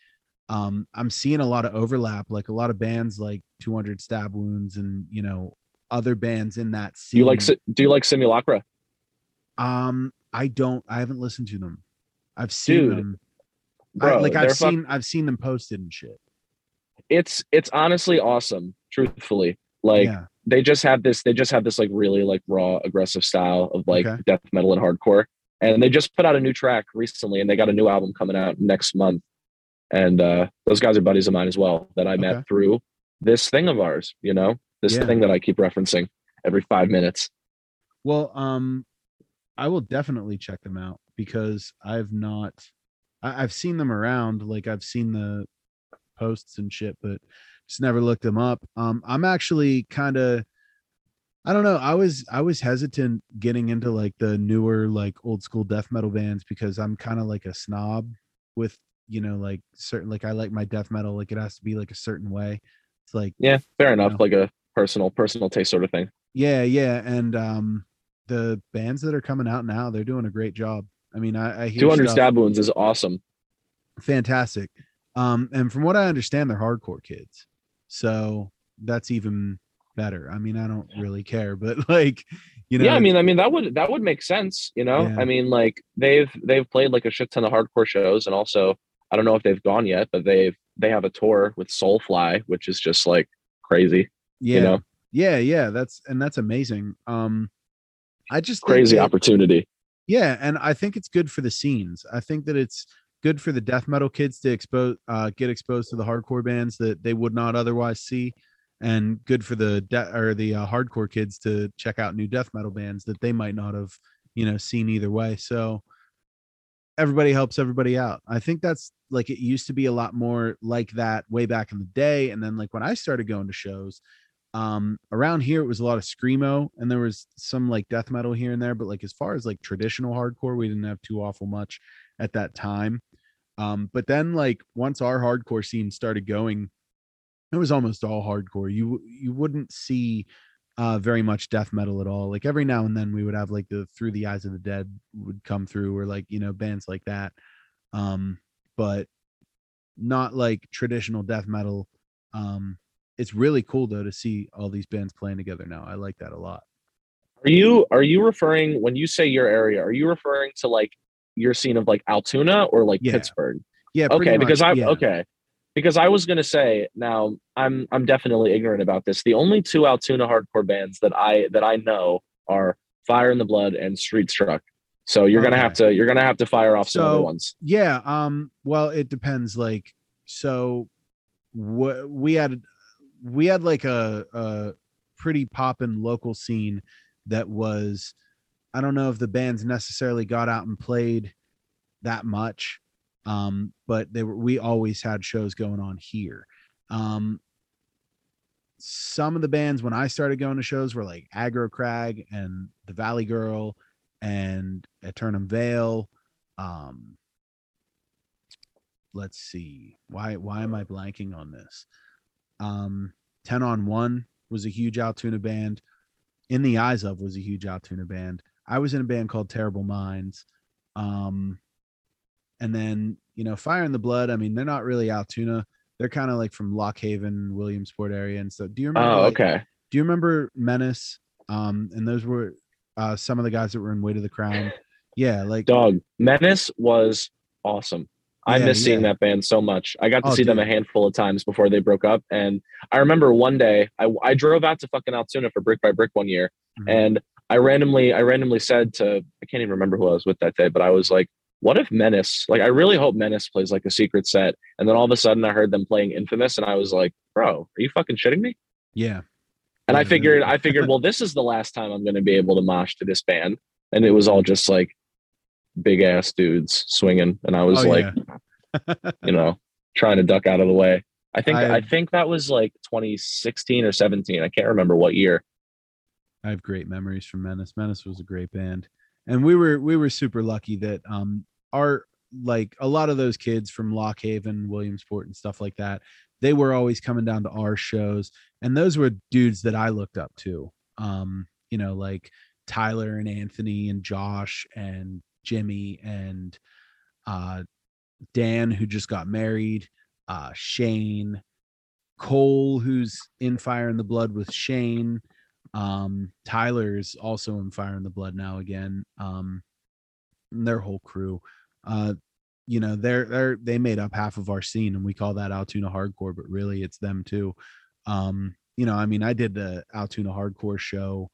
um, I'm seeing a lot of overlap, like a lot of bands like 200 Stab Wounds and you know other bands in that Do you like do you like Simulacra? Um, I don't. I haven't listened to them. I've seen Dude, them. Bro, I, like I've fuck- seen. I've seen them posted and shit. it's it's honestly awesome, truthfully. Like yeah. they just have this they just have this like really like raw aggressive style of like Okay. death metal and hardcore and they just put out a new track recently and they got a new album coming out next month and uh those guys are buddies of mine as well that i Okay. met through this thing of ours you know this Yeah. thing that i keep referencing every five minutes Well, um, I will definitely check them out because I've not. I, I've seen them around. Like I've seen the posts and shit, but just never looked them up. Um, I'm actually kind of. I don't know. I was I was hesitant getting into like the newer like old school death metal bands because I'm kind of like a snob with you know like certain like I like my death metal like it has to be like a certain way. It's like yeah fair enough Yeah. like a personal personal taste sort of thing yeah, yeah, and um, the bands that are coming out now, they're doing a great job. I mean, I, I hear 200 stuff- stab wounds is awesome fantastic. Um, and from what I understand, they're hardcore kids, so that's even better. I mean, I don't really care, but like, you know, yeah, I mean, I mean that would that would make sense, you know. Yeah. I mean, like they've they've played like a shit ton of hardcore shows, and also I don't know if they've gone yet, but they've they have a tour with Soulfly, which is just like crazy, yeah, you know, yeah, yeah. That's and that's amazing. Um, I just think crazy that- opportunity. Yeah, and I think it's good for the scenes. I think that it's good for the death metal kids to expose uh get exposed to the hardcore bands that they would not otherwise see and good for the de- or the uh, hardcore kids to check out new death metal bands that they might not have, you know, seen either way. So everybody helps everybody out. I think that's like it used to be a lot more like that way back in the day and then like when I started going to shows um around here it was a lot of screamo and there was some like death metal here and there but like as far as like traditional hardcore we didn't have too awful much at that time. Um but then like once our hardcore scene started going it was almost all hardcore. You you wouldn't see uh very much death metal at all. Like every now and then we would have like the through the eyes of the dead would come through or like you know bands like that. Um but not like traditional death metal um it's really cool though to see all these bands playing together now. I like that a lot. Are you are you referring when you say your area? Are you referring to like your scene of like Altoona or like Yeah, Pittsburgh? Yeah, okay because i yeah. okay because i was going to say now i'm i'm definitely ignorant about this the only two altoona hardcore bands that i that i know are fire in the blood and street struck so you're gonna have to you're gonna have to fire off some other So- ones Yeah, um well it depends like so what we had we had like a a pretty poppin' local scene that was I don't know if the bands necessarily got out and played that much. Um, but they were we always had shows going on here. Um some of the bands when I started going to shows were like Aggro Crag and the Valley Girl and Eternum Veil. Um let's see. Why why am I blanking on this? Um 10 on 1 was a huge Altoona band. In the Eyes of was a huge Altoona band. I was in a band called Terrible Minds. Um and then, you know, Fire in the Blood, I mean, they're not really Altoona. They're kind of like from Lock Haven, Williamsport area and stuff. Do you remember Oh, like, okay. do you remember Menace? Um, and those were uh some of the guys that were in Weight of the Crown. Yeah, like Dog Menace was awesome. I Yeah, miss seeing yeah. that band so much. I got to Oh, see them a handful of times before they broke up, and I remember one day I, I drove out to fucking Altoona for Brick by Brick one year, Mhm. and I randomly I randomly said to I can't even remember who I was with that day, but I was like, what if Menace? Like I really hope Menace plays like a secret set, and then all of a sudden I heard them playing Infamous, and I was like, bro, are you fucking shitting me? yeah. And I figured, I figured, well, this is the last time I'm going to be able to mosh to this band, and it was all just like big ass dudes swinging, and I was Oh, like, yeah. You know, trying to duck out of the way. I think I- I, think that was like 2016 or 17. I can't remember what year. I have great memories from Menace. Menace was a great band, and we were we were super lucky that um our like a lot of those kids from Lock Haven, Williamsport, and stuff like that. They were always coming down to our shows, and those were dudes that I looked up to. Um, you know, like Tyler and Anthony and Josh and Jimmy and uh Dan, who just got married, uh Shane, Cole, who's in Fire in the Blood with Shane um tyler's also in fire in the blood now again um their whole crew uh you know they're they're they made up half of our scene and we call that altoona hardcore but really it's them too. Um you know i mean i did the altoona hardcore show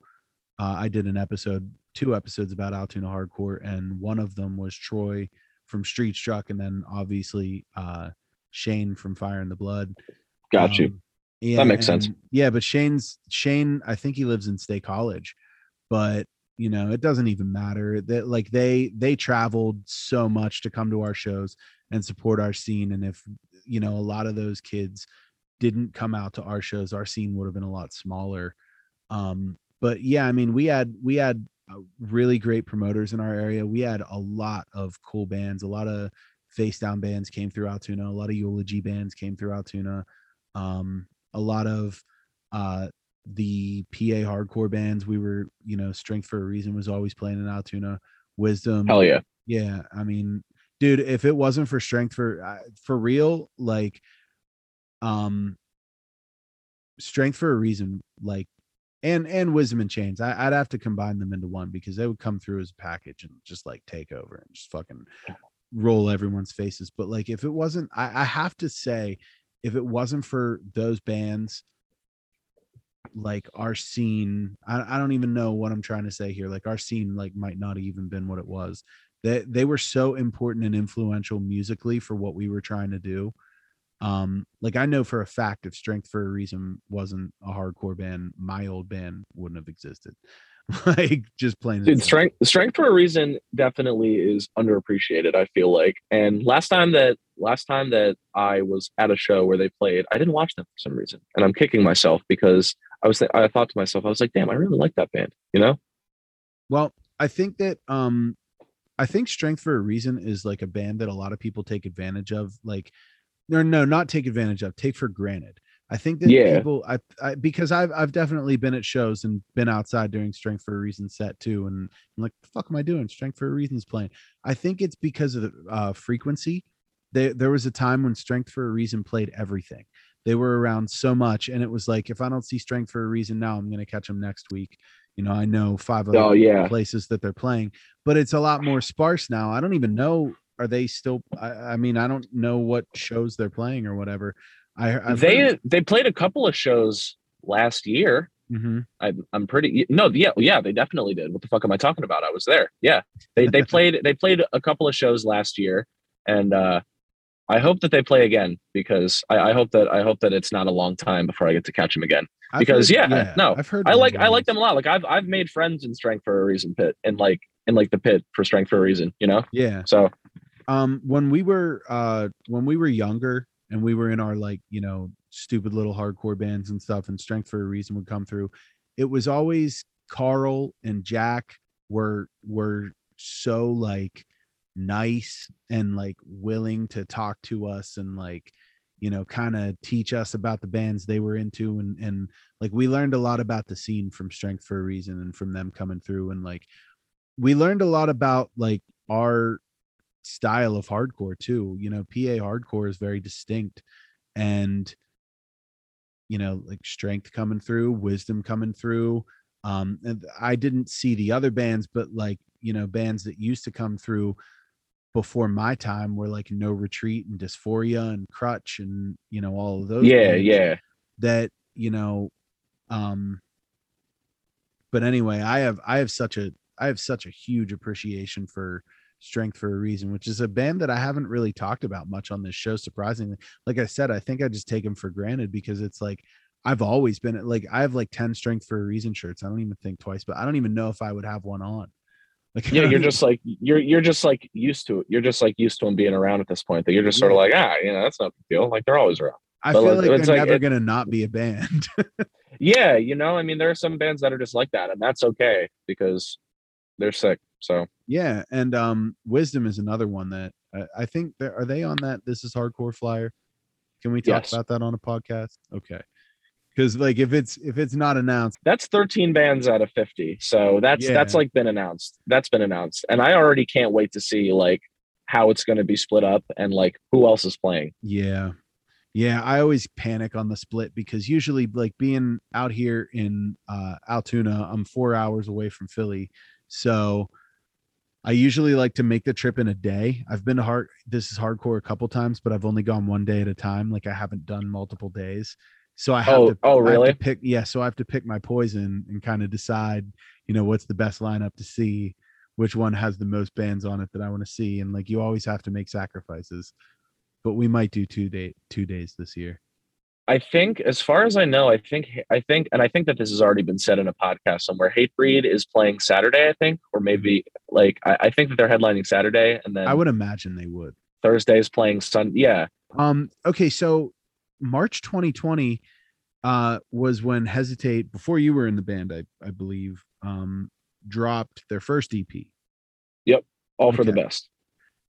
uh, i did an episode two episodes about altoona hardcore and one of them was troy from street struck and then obviously uh shane from fire in the blood Got you. um, yeah, makes sense. Yeah, but Shane's Shane, I think he lives in State College, but you know, it doesn't even matter. That like they they traveled so much to come to our shows and support our scene. And if you know, a lot of those kids didn't come out to our shows, our scene would have been a lot smaller. Um, but yeah, I mean, we had we had uh, really great promoters in our area. We had a lot of cool bands, a lot of face down bands came through Altoona, a lot of eulogy bands came through Altoona. Um, a lot of uh the PA hardcore bands. We were, you know, Strength for a Reason was always playing in Altoona. Wisdom, Hell yeah. yeah, I mean, dude, if it wasn't for Strength for uh, for real, like, um, Strength for a Reason, like, and and Wisdom in Chains, I, I'd have to combine them into one because they would come through as a package and just like take over and just fucking roll everyone's faces. But like, if it wasn't, I, I have to say, if it wasn't for those bands like our scene I, I don't even know what i'm trying to say here like our scene like might not have even been what it was they, they were so important and influential musically for what we were trying to do um like i know for a fact if strength for a reason wasn't a hardcore band my old band wouldn't have existed like just plain Dude, strength strength for a reason definitely is underappreciated. I feel like, and last time that last time that I was at a show where they played, I didn't watch them for some reason, and I'm kicking myself because I was th- I thought to myself, I was like, damn, I really like that band, you know? Well, I think that um I think Strength for a Reason is like a band that a lot of people take advantage of like no no not take advantage of, take for granted. I think that Yeah. people I, I because I've I've definitely been at shows and been outside during Strength for a Reason set too and I'm like the fuck am I doing? Strength for a Reason's playing. I think it's because of the uh frequency. There there was a time when Strength for a Reason played everything. They were around so much and it was like if I don't see Strength for a Reason now, I'm going to catch them next week. You know, I know five other Oh yeah, places that they're playing, but it's a lot more sparse now. I don't even know. Are they still? I, I mean, I don't know what shows they're playing or whatever. I I've they they played a couple of shows last year. hmm I, I'm pretty no, yeah, yeah, they definitely did. What the fuck am I talking about? I was there. Yeah, they they played they played a couple of shows last year, and uh, I hope that they play again because I, I hope that I hope that it's not a long time before I get to catch them again. I've Because, heard- yeah, no, I've heard I like I like them a lot. Like I've I've made friends in Strength for a Reason pit and like in like the pit for Strength for a Reason. You know, Yeah. so um when we were uh when we were younger and we were in our like you know stupid little hardcore bands and stuff and strength for a reason would come through it was always carl and jack were were so like nice and like willing to talk to us and like you know kind of teach us about the bands they were into and and like we learned a lot about the scene from strength for a reason and from them coming through and like we learned a lot about like our style of hardcore too. You know, PA hardcore is very distinct and you know, like strength coming through, wisdom coming through. Um and I didn't see the other bands but like, you know, bands that used to come through before my time were like No Retreat and Dysphoria and Crutch and you know all of those yeah, yeah. that you know um but anyway i have i have such a i have such a huge appreciation for strength for a reason which is a band that i haven't really talked about much on this show surprisingly like i said i think i just take them for granted because it's like i've always been like i have like 10 strength for a reason shirts i don't even think twice but i don't even know if i would have one on like Yeah, you're even- just like you're you're just like used to it. You're just like used to them being around at this point. That you're just sort of like ah, you know, that's not a deal. Like they're always around. i but, feel like, like they're like never it- gonna not be a band Yeah, you know, I mean, there are some bands that are just like that, and that's okay because they're sick. So Yeah, and um, Wisdom is another one that I, I think are they on that. This is hardcore flyer. Can we talk Yes. about that on a podcast? Okay, because like if it's if it's not announced, that's 13 bands out of 50. So that's that's like been announced. That's been announced, and I already can't wait to see like how it's going to be split up and like who else is playing. yeah, yeah, I always panic on the split because usually like being out here in uh, Altoona, I'm four hours away from Philly, so I usually like to make the trip in a day. I've been to hard this is hardcore a couple times, but I've only gone one day at a time. Like I haven't done multiple days. So I have Oh, to oh, have to really? pick yeah, so I have to pick my poison and kind of decide, you know, what's the best lineup to see, which one has the most bands on it that I want to see. And like you always have to make sacrifices. But we might do two day two days this year. I think, as far as I know, I think I think, and I think that this has already been said in a podcast somewhere. Hatebreed is playing Saturday, I think, or maybe like I, I think that they're headlining Saturday, and then I would imagine they would. Thursday is playing Sun. Yeah, Um, okay, so March 2020 uh was when Hesitate, before you were in the band, I, I believe, um, dropped their first EP. Yep. All for the best.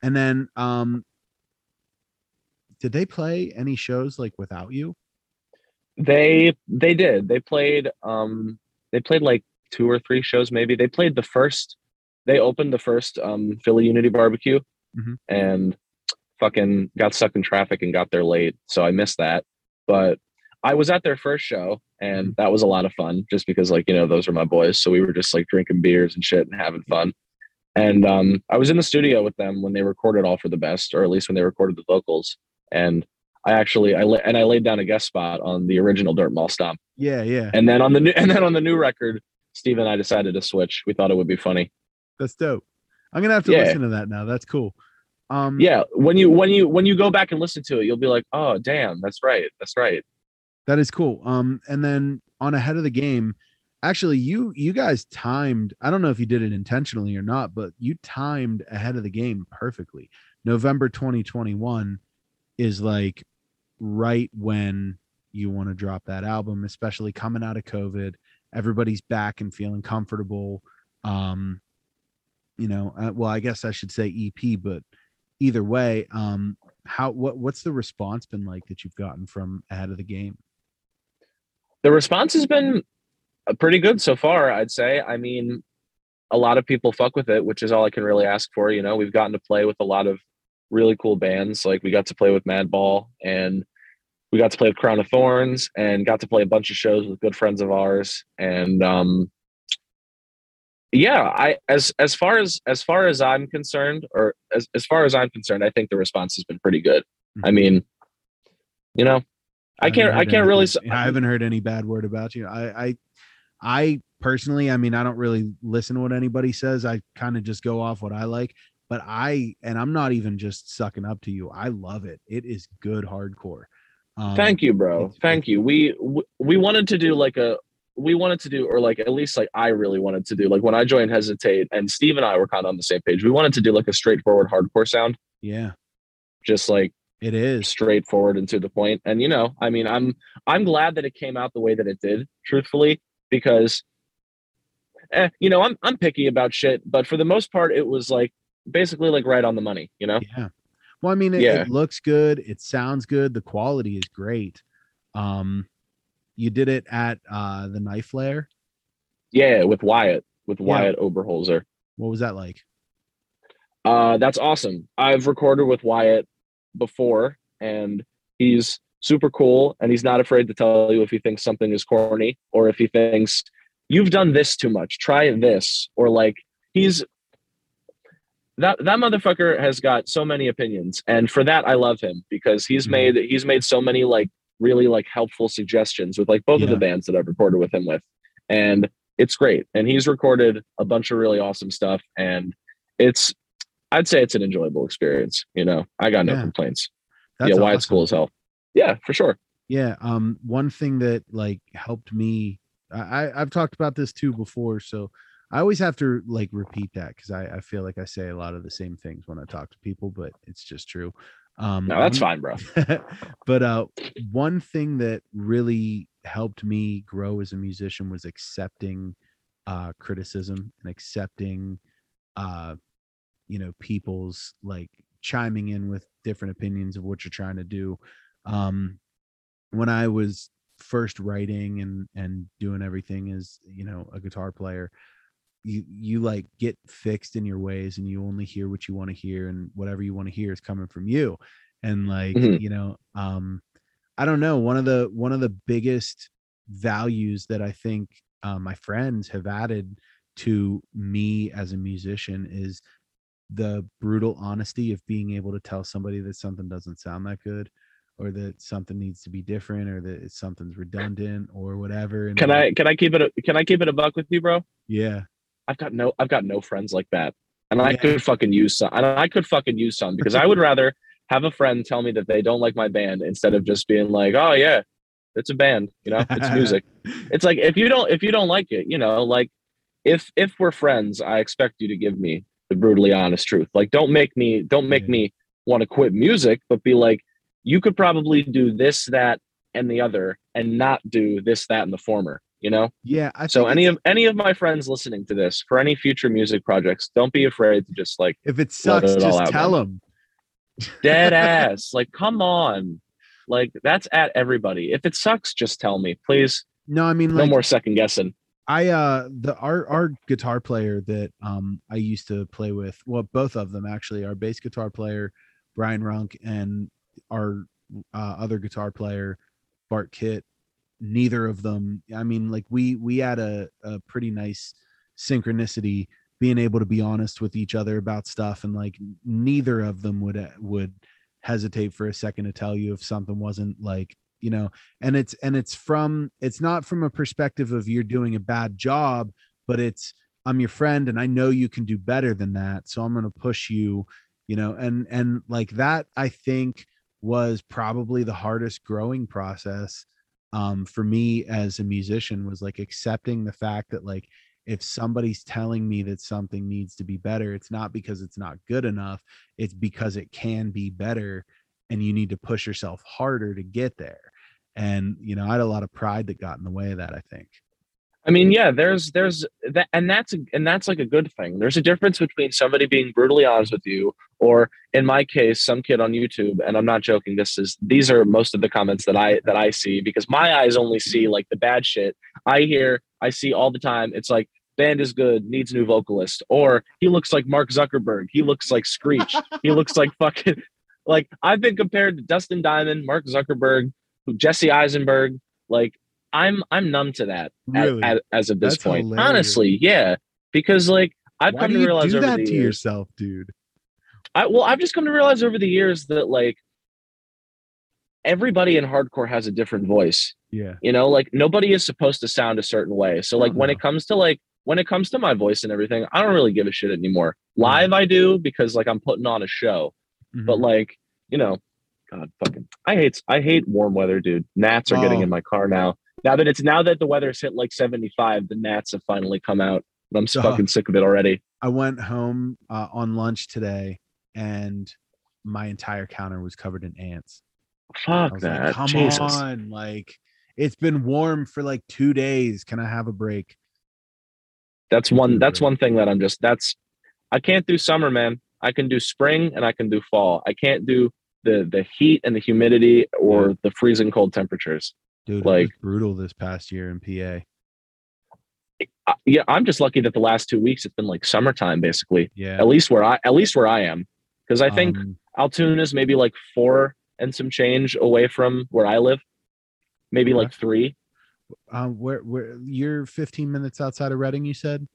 And then um did they play any shows like without you? They they did. They played um they played like two or three shows maybe. They played the first they opened the first um Philly Unity barbecue Mhm. and fucking got stuck in traffic and got there late. So I missed that. But I was at their first show and that was a lot of fun just because like, you know, those are my boys. So we were just like drinking beers and shit and having fun. And um I was in the studio with them when they recorded All for the Best, or at least when they recorded the vocals. And I actually I la- and I laid down a guest spot on the original Dirt Mall Stomp. Yeah, yeah. And then on the new and then on the new record, Steve and I decided to switch. We thought it would be funny. That's dope. I'm gonna have to Yeah. listen to that now. That's cool. Um Yeah, when you when you when you go back and listen to it, you'll be like, "Oh, damn, that's right. That's right." That is cool. Um, and then on ahead of the game, actually, you you guys timed. I don't know if you did it intentionally or not, but you timed ahead of the game perfectly. November 2021 is like right when you want to drop that album, especially coming out of COVID. Everybody's back and feeling comfortable. Um, you know, uh, well, I guess I should say EP, but either way, um, how what what's the response been like that you've gotten from ahead of the game? The response has been uh, pretty good so far, I'd say. I mean, a lot of people fuck with it, which is all I can really ask for. You know, we've gotten to play with a lot of really cool bands. Like we got to play with Madball and we got to play with Crown of Thornz and got to play a bunch of shows with good friends of ours. And um yeah, I as as far as as far as I'm concerned, or as, as far as I'm concerned, I think the response has been pretty good. I mean, you know, I can't I can't really I haven't heard any bad word about you. I I I personally, I mean, I don't really listen to what anybody says. I kind of just go off what I like. But I and I'm not even just sucking up to you. I love it. It is good hardcore. Um, Thank you, bro. Thank you. We we wanted to do like a we wanted to do or like at least like I really wanted to do like when I joined Hesitate and Steve and I were kind of on the same page. We wanted to do like a straightforward hardcore sound. Yeah. Just like it is straightforward and to the point. And you know, I mean, I'm I'm glad that it came out the way that it did, truthfully, because eh, you know, I'm I'm picky about shit, but for the most part, it was like basically like right on the money, you know? Yeah. Well, I mean, it, yeah. it looks good, it sounds good, the quality is great. Um, you did it at uh the knife lair. Yeah, with Wyatt, with Wyatt. Oberholzer. What was that like? Uh, that's awesome. I've recorded with Wyatt before, and he's super cool, and he's not afraid to tell you if he thinks something is corny or if he thinks you've done this too much. Try this, or like he's that that motherfucker has got so many opinions, and for that I love him because he's mm-hmm. made he's made so many like really like helpful suggestions with like both yeah. of the bands that I've recorded with him with, and it's great. And he's recorded a bunch of really awesome stuff, and it's I'd say it's an enjoyable experience. You know, I got no yeah. complaints. That's yeah, why awesome. it's cool as hell. Yeah, for sure. Yeah. Um, one thing that like helped me, I I've talked about this too before, so I always have to like repeat that because I, I feel like I say a lot of the same things when I talk to people, but it's just true. Um, no, that's fine, bro. but uh, one thing that really helped me grow as a musician was accepting uh, criticism and accepting, uh, you know, people's like chiming in with different opinions of what you're trying to do. Um, when I was first writing and and doing everything as you know a guitar player you you like get fixed in your ways and you only hear what you want to hear and whatever you want to hear is coming from you. And like mm-hmm. you know um i don't know one of the one of the biggest values that i think uh, my friends have added to me as a musician is the brutal honesty of being able to tell somebody that something doesn't sound that good or that something needs to be different or that something's redundant or whatever and can i can i keep it a, can i keep it a buck with you bro? Yeah I've got no I've got no friends like that. And I could fucking use some and I could fucking use some because I would rather have a friend tell me that they don't like my band instead of just being like, oh yeah, it's a band, you know, it's music. it's like if you don't if you don't like it, you know, like if if we're friends, I expect you to give me the brutally honest truth. Like don't make me don't make me want to quit music, but be like, you could probably do this, that, and the other, and not do this, that, and the former you know? Yeah I so any of any of my friends listening to this for any future music projects don't be afraid to just like if it sucks it just tell them. Dead ass. Like come on. Like that's at everybody. If it sucks just tell me please. No i mean no more second guessing. I uh the our our guitar player that um i used to play with well both of them actually our bass guitar player brian runk and our uh, other guitar player bart kitt neither of them. I mean like we we had a, a pretty nice synchronicity being able to be honest with each other about stuff and like neither of them would uh, would hesitate for a second to tell you if something wasn't like you know and it's and it's from it's not from a perspective of you're doing a bad job but it's i'm your friend and i know you can do better than that so i'm going to push you you know and and like that i think was probably the hardest growing process um, for me as a musician was like accepting the fact that like if somebody's telling me that something needs to be better it's not because it's not good enough it's because it can be better and you need to push yourself harder to get there. And you know i had a lot of pride that got in the way of that i think I mean, yeah, there's there's that, and that's and that's like a good thing. There's a difference between somebody being brutally honest with you, or in my case, some kid on YouTube. And I'm not joking. This is these are most of the comments that I that I see because my eyes only see like the bad shit. I hear, I see all the time. It's like band is good, needs new vocalist, or he looks like Mark Zuckerberg. He looks like Screech. he looks like fucking like I've been compared to Dustin Diamond, Mark Zuckerberg, Jesse Eisenberg. Like I'm I'm numb to that really? as, as of this That's point. Hilarious. Honestly, yeah, because like I've Why come to realize do that to years, yourself, dude. I well, I've just come to realize over the years that like everybody in hardcore has a different voice. Yeah, you know, like nobody is supposed to sound a certain way. So like when it comes to like when it comes to my voice and everything, I don't really give a shit anymore. Live I do because like I'm putting on a show. But Mhm. like, you know, God fucking I hate I hate warm weather, dude. Gnats are getting Oh. in my car now. Now that it's now that the weather's hit like 75, the gnats have finally come out. I'm so Oh. fucking sick of it already. I went home uh, on lunch today, and my entire counter was covered in ants. Fuck that. like, "Come Jesus. on! Like, it's been warm for like two days. Can I have a break?" That's one that's one thing that I'm just that's I can't do summer, man. I can do spring and I can do fall. I can't do the the heat and the humidity or the freezing cold temperatures. Dude, Like- brutal this past year in PA. Yeah, I'm just lucky that the last 2 weeks it's been like summertime basically. Yeah, At least where I at least where I am. Cuz I think Um, Altoona is maybe like 4 and some change away from where I live. Maybe Okay. like 3. um, where where you're 15 minutes outside of Reading? You said.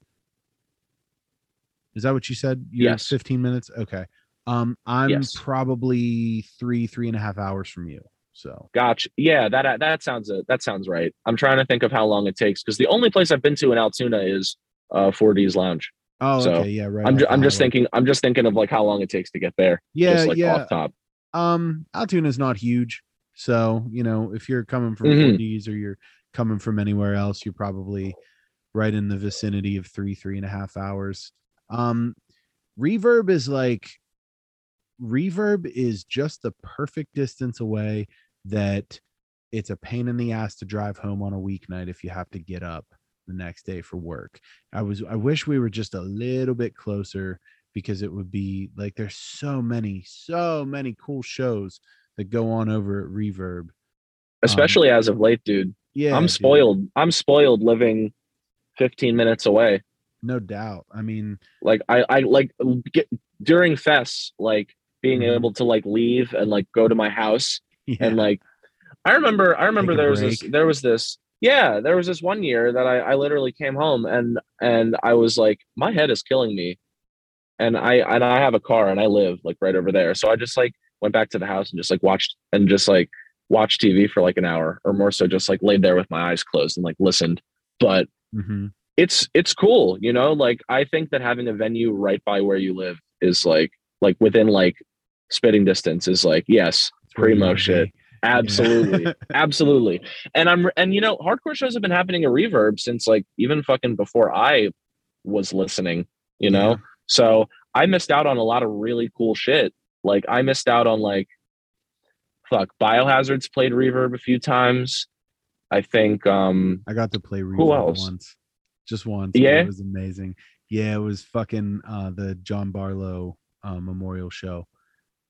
Is that what you said? You're Yes. 15 minutes. Okay. Um, I'm Yes. probably three three and a half hours from you. So Gotcha. Yeah, that that sounds uh, that sounds right. I'm trying to think of how long it takes because the only place I've been to in Altoona is uh 4D's Lounge. oh, So, okay, yeah, right. I'm ju- I'm just thinking I'm just thinking of like how long it takes to get there. Yeah, just like yeah. off top. Um, Altoona is not huge, so you know if you're coming from Mhm. 4Ds or you're coming from anywhere else, you're probably right in the vicinity of three three and a half hours. Um, reverb is like reverb is just the perfect distance away that it's a pain in the ass to drive home on a weeknight if you have to get up the next day for work. I was I wish we were just a little bit closer because it would be like there's so many so many cool shows that go on over at Reverb. Especially as of late, dude. Um, Yeah, I'm dude, spoiled. I'm spoiled living 15 minutes away. no doubt. I mean, Like I I like get during fests like being Mhm. able to like leave and like go to my house yeah, and like I remember I remember Take there was this there was this yeah there was this one year that I, I literally came home and and I was like my head is killing me. And I and I have a car and I live like right over there. So I just like went back to the house and just like watched and just like watched TV for like an hour or more. So just like laid there with my eyes closed and like listened. But mhm. it's it's cool you know? Like I think that having a venue right by where you live is like like within like spitting distance is like yes It's where you primo shit absolutely absolutely and i'm and you know hardcore shows have been happening at reverb since like even fucking before i was listening you know Yeah. so i missed out on a lot of really cool shit like i missed out on like fuck biohazards played reverb a few times i think um I got to play Reverb else? once, just once. Yeah? it was amazing. Yeah, it was fucking uh, the John Barlow uh, Memorial Show.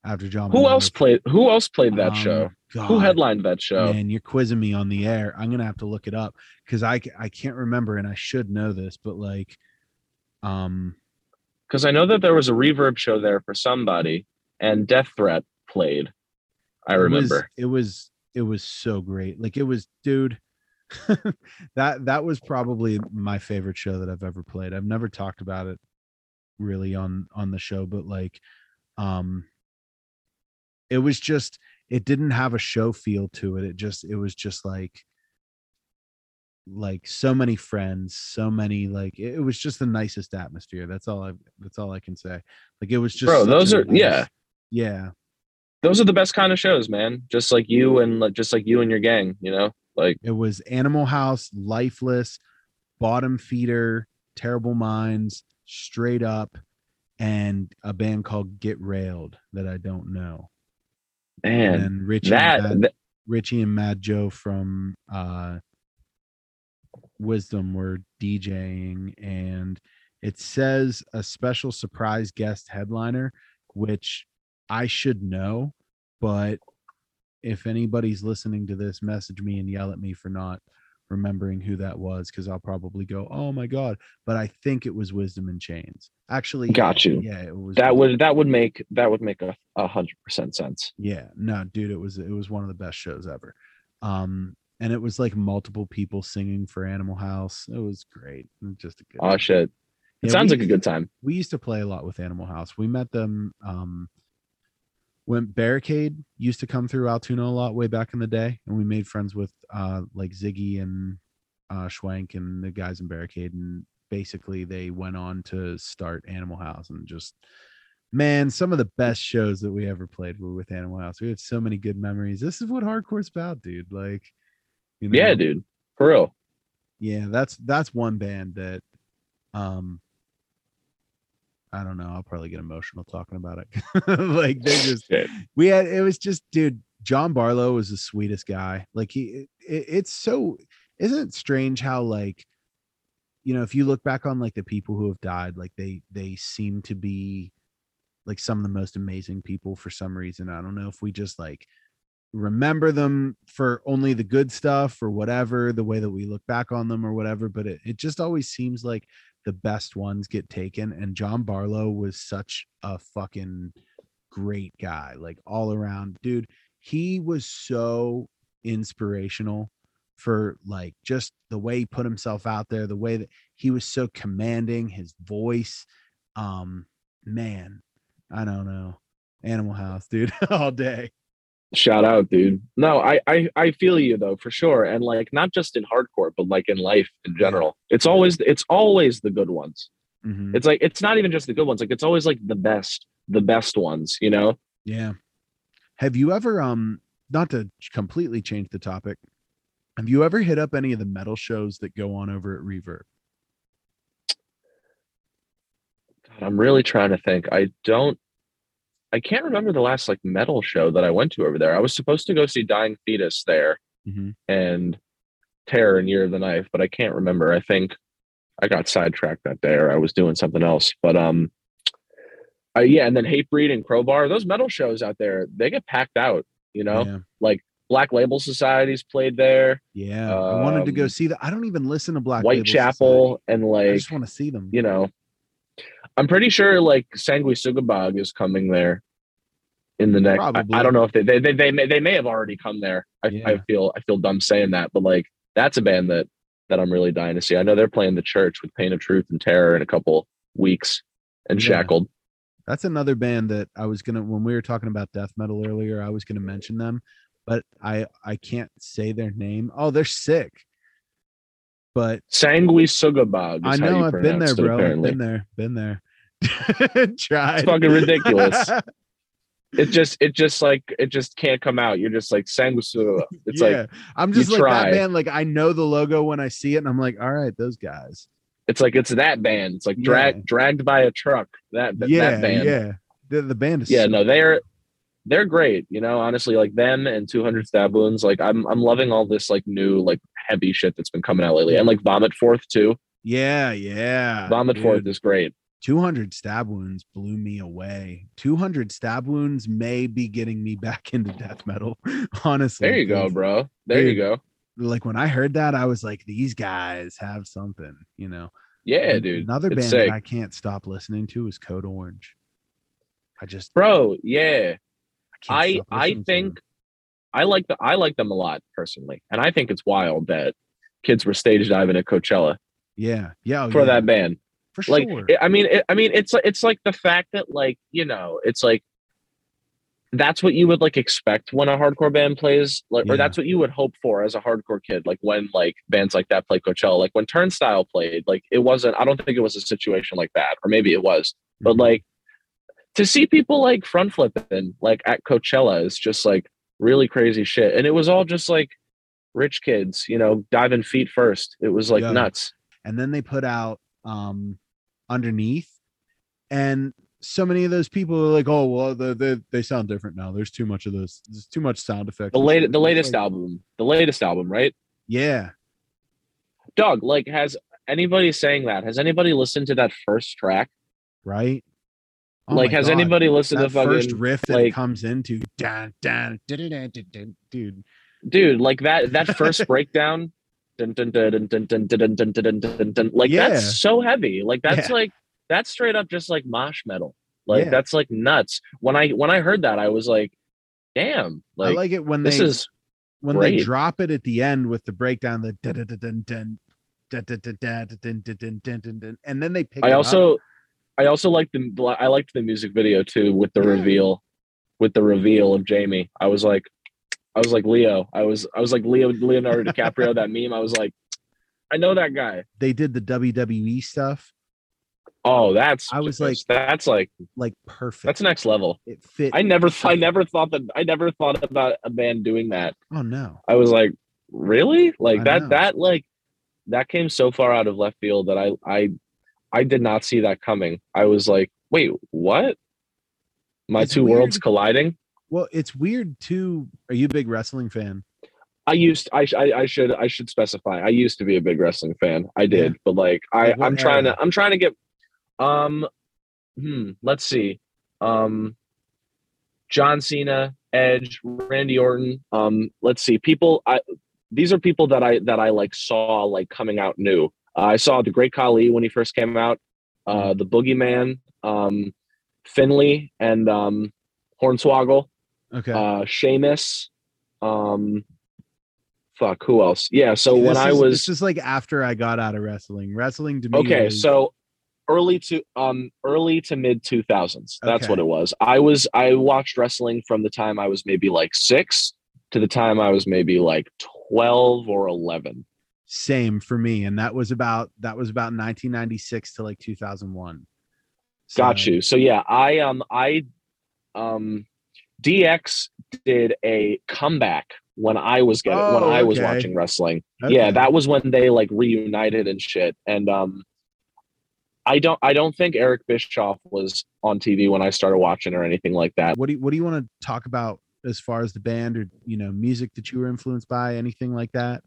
After John, who Barlow- else played who else played that Um, show who headlined that show Man, you're quizzing me on the air. I'm gonna have to look it up because I I can't remember and I should know this, but like, um, because i know that there was a reverb show there for somebody and death threat played i it was- remember it was it was so great. Like it was, dude. that that was probably my favorite show that I've ever played. I've never talked about it really on on the show, but like, um, it was just it didn't have a show feel to it. It just it was just like like so many friends, so many like it, was just the nicest atmosphere. That's all I that's all I can say. Like it was just Bro, those are- yeah. yeah. those are the best kind of shows, man. Just like you and like just like you and your gang, you know? Like It was Animal House, Lifeless, Bottom Feeder, Terrible Minds, Straight Up, and a band called Get Railed that I don't know. Man, and Richie that, and Mad, that Richie and Mad Joe from uh Wisdom were DJing and it says a special surprise guest headliner, which I should know, but if anybody's listening to this, message me and yell at me for not remembering who that was because I'll probably go, "Oh my god!" But I think it was Wisdom in Chains. Actually, Got you. Yeah, it was. that would that would make that would make a, a hundred percent sense. Yeah, no, dude, it was it was one of the best shows ever. Um, and it was like multiple people singing for Animal House. It was great. Just a good. Oh shit. It Yeah, sounds like a good to- time. We used to play a lot with Animal House. We met them um when Barricade used to come through Altoona a lot way back in the day, and we made friends with uh like Ziggy and uh Schwank and the guys in Barricade and basically they went on to start Animal House and just man, some of the best shows that we ever played were with Animal House. We have so many good memories. This is what hardcore's about, dude. Like, you know, yeah, dude, for real. Yeah, that's that's one band that, um, I don't know. I'll probably get emotional talking about it. like they just we had it was just dude. John Barlow was the sweetest guy. Like he, it, it's so isn't it strange how like you know if you look back on like the people who have died like they they seem to be like some of the most amazing people for some reason i don't know if we just like remember them for only the good stuff or whatever the way that we look back on them or whatever but it, it just always seems like the best ones get taken and john barlow was such a fucking great guy like all around dude he was so inspirational for like just the way he put himself out there, the way that he was so commanding, his voice. Um, man, I don't know. Animal House, dude, all day. Shout out, dude. No, I, I I feel you though for sure, and like not just in hardcore, but like in life in general. It's always it's always the good ones. Mm-hmm. It's like it's not even just the good ones. Like it's always like the best, the best ones. You know? Yeah. Have you ever um not to completely change the topic, have you ever hit up any of the metal shows that go on over at Reverb? God, I'm really trying to think. I don't I can't remember the last like metal show that I went to over there. I was supposed to go see Dying Fetus there mm-hmm. and Terror and Year of the Knife, but I can't remember. I think I got sidetracked that day or I was doing something else. But um uh, yeah, and then Hatebreed and Crowbar, those metal shows out there, they get packed out, you know? Yeah. Like Black Label Society's played there. Yeah, um, I wanted to go um, see that. I don't even listen to Black Whitechapel and like I just want to see them. You know, I'm pretty sure like Sanguisugabogg is coming there in the next. I, I, don't know if they they, they they may they may have already come there. I, yeah. I feel I feel dumb saying that, but like that's a band that that I'm really dying to see. I know they're playing the Church with Pain of Truth and Terror in a couple weeks and yeah. Shackled. That's another band that I was gonna when we were talking about death metal earlier. I was gonna mention them but I I can't say their name. Oh, they're sick. But Sanguisugabogg. I know. I've been there, bro. Apparently. Been there. Been there. Tried. It's fucking ridiculous. it just it just like it just can't come out. You're just like Sangui Sanguisugabogg. It's yeah. like I'm just like try. that man. Like I know the logo when I see it, and I'm like, all right, those guys. It's like it's that band. It's like drag yeah. dragged by a truck. That yeah, that band. Yeah. The, the band is yeah no they're they're great, you know, honestly, like them and 200 stab wounds. Like I'm, I'm loving all this like new, like heavy shit that's been coming out lately and like vomit forth too. Yeah. Yeah. Vomit Dude. forth is great. 200 stab wounds blew me away. 200 stab wounds may be getting me back into death metal. Honestly. There you go, bro. There Dude, you go. Like when I heard that, I was like, these guys have something, you know? Yeah, dude. Another band I can't stop listening to is Code Orange. I just, bro, yeah. I I think I like the I like them a lot personally, and I think it's wild that kids were stage diving at Coachella. Yeah, yeah, oh, for yeah. that band. For like, sure. I mean, it, I mean, it's it's like the fact that like you know, it's like that's what you would like expect when a hardcore band plays, like, yeah. or that's what you would hope for as a hardcore kid. Like when like bands like that play Coachella, like when Turnstile played, like it wasn't. I don't think it was a situation like that, or maybe it was, mm-hmm. but like to see people like front flipping like at Coachella is just like really crazy shit. And it was all just like rich kids, you know, diving feet first. It was like yeah. nuts. And then they put out um underneath and so many of those people are like, oh well, they they, they sound different now. There's too much of this. There's too much sound effect. The latest, the latest like, album, the latest album, right? Yeah. Doug, like, has anybody saying that? Has anybody listened to that first track? Right. Oh like, has God. anybody listened that to fucking first riff that like, comes into dun, dun, dun, dude? Dude, like that that first breakdown, dun, dun, dun, dun, dun, dun, dun, dun, dun, dun, like yeah. that's so heavy. Like that's yeah. like that's straight up just like mosh metal. Like yeah. that's like nuts. When I when I heard that, I was like, damn. Like I like it when this they, is when great. they drop it at the end with the breakdown, the dun, dun, dun, dun, dun, dun, dun, dun, dun, dun, dun, dun, dun, and then they pick. I also. Up I also liked the I liked the music video too with the yeah. reveal, with the reveal of Jamie. I was like, I was like Leo. I was I was like Leo Leonardo DiCaprio. that meme. I was like, I know that guy. they did the WWE stuff. Oh, that's I was just- that's like Like perfect. that's next level. it fit. I never I never thought that I never thought about a band doing that. oh no. I was like, really? Like I that know. that like that came so far out of left field that I I I did not see that coming. I was like, wait, what? My It's two worlds colliding? Well, it's weird too. Are you a big wrestling fan? I used I, I I should I should specify. I used to be a big wrestling fan. I did, but like I Like I'm trying to I'm trying to get um hmm let's see. Um John Cena, Edge, Randy Orton. Um let's see. People I these are people that I that I like saw like coming out new. Uh, I saw the Great Khali when he first came out, uh the Boogeyman, um Finlay and um Hornswoggle Okay. uh Sheamus, um fuck, who else? Yeah, so See, when I was just like after I got out of wrestling. Wrestling to me. okay, was- so early to um early to mid 2000s. That's Okay. what it was. I was I watched wrestling from the time I was maybe like 6 to the time I was maybe like 12 or 11. Same for me, and that was about that was about 1996 to like 2001. Got you. So yeah, I um I um DX did a comeback when I was getting when Oh, I was okay. watching wrestling. Okay. Yeah, that was when they like reunited and shit. And um I don't I don't think Eric Bischoff was on TV when I started watching or anything like that. What do you What do you want to talk about as far as the band or you know music that you were influenced by? Anything like that?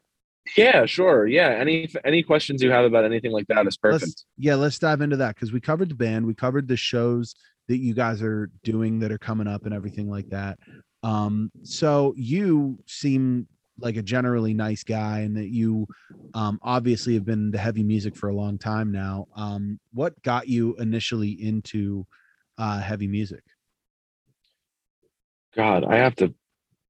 Yeah, sure. Yeah. Any any questions you have about anything like that is perfect. Let's, yeah, let's dive into that because we covered the band, we covered the shows that you guys are doing that are coming up and everything like that. Um, so you seem like a generally nice guy, and that you um, obviously have been into heavy music for a long time now. Um, what got you initially into uh, heavy music? God, I have to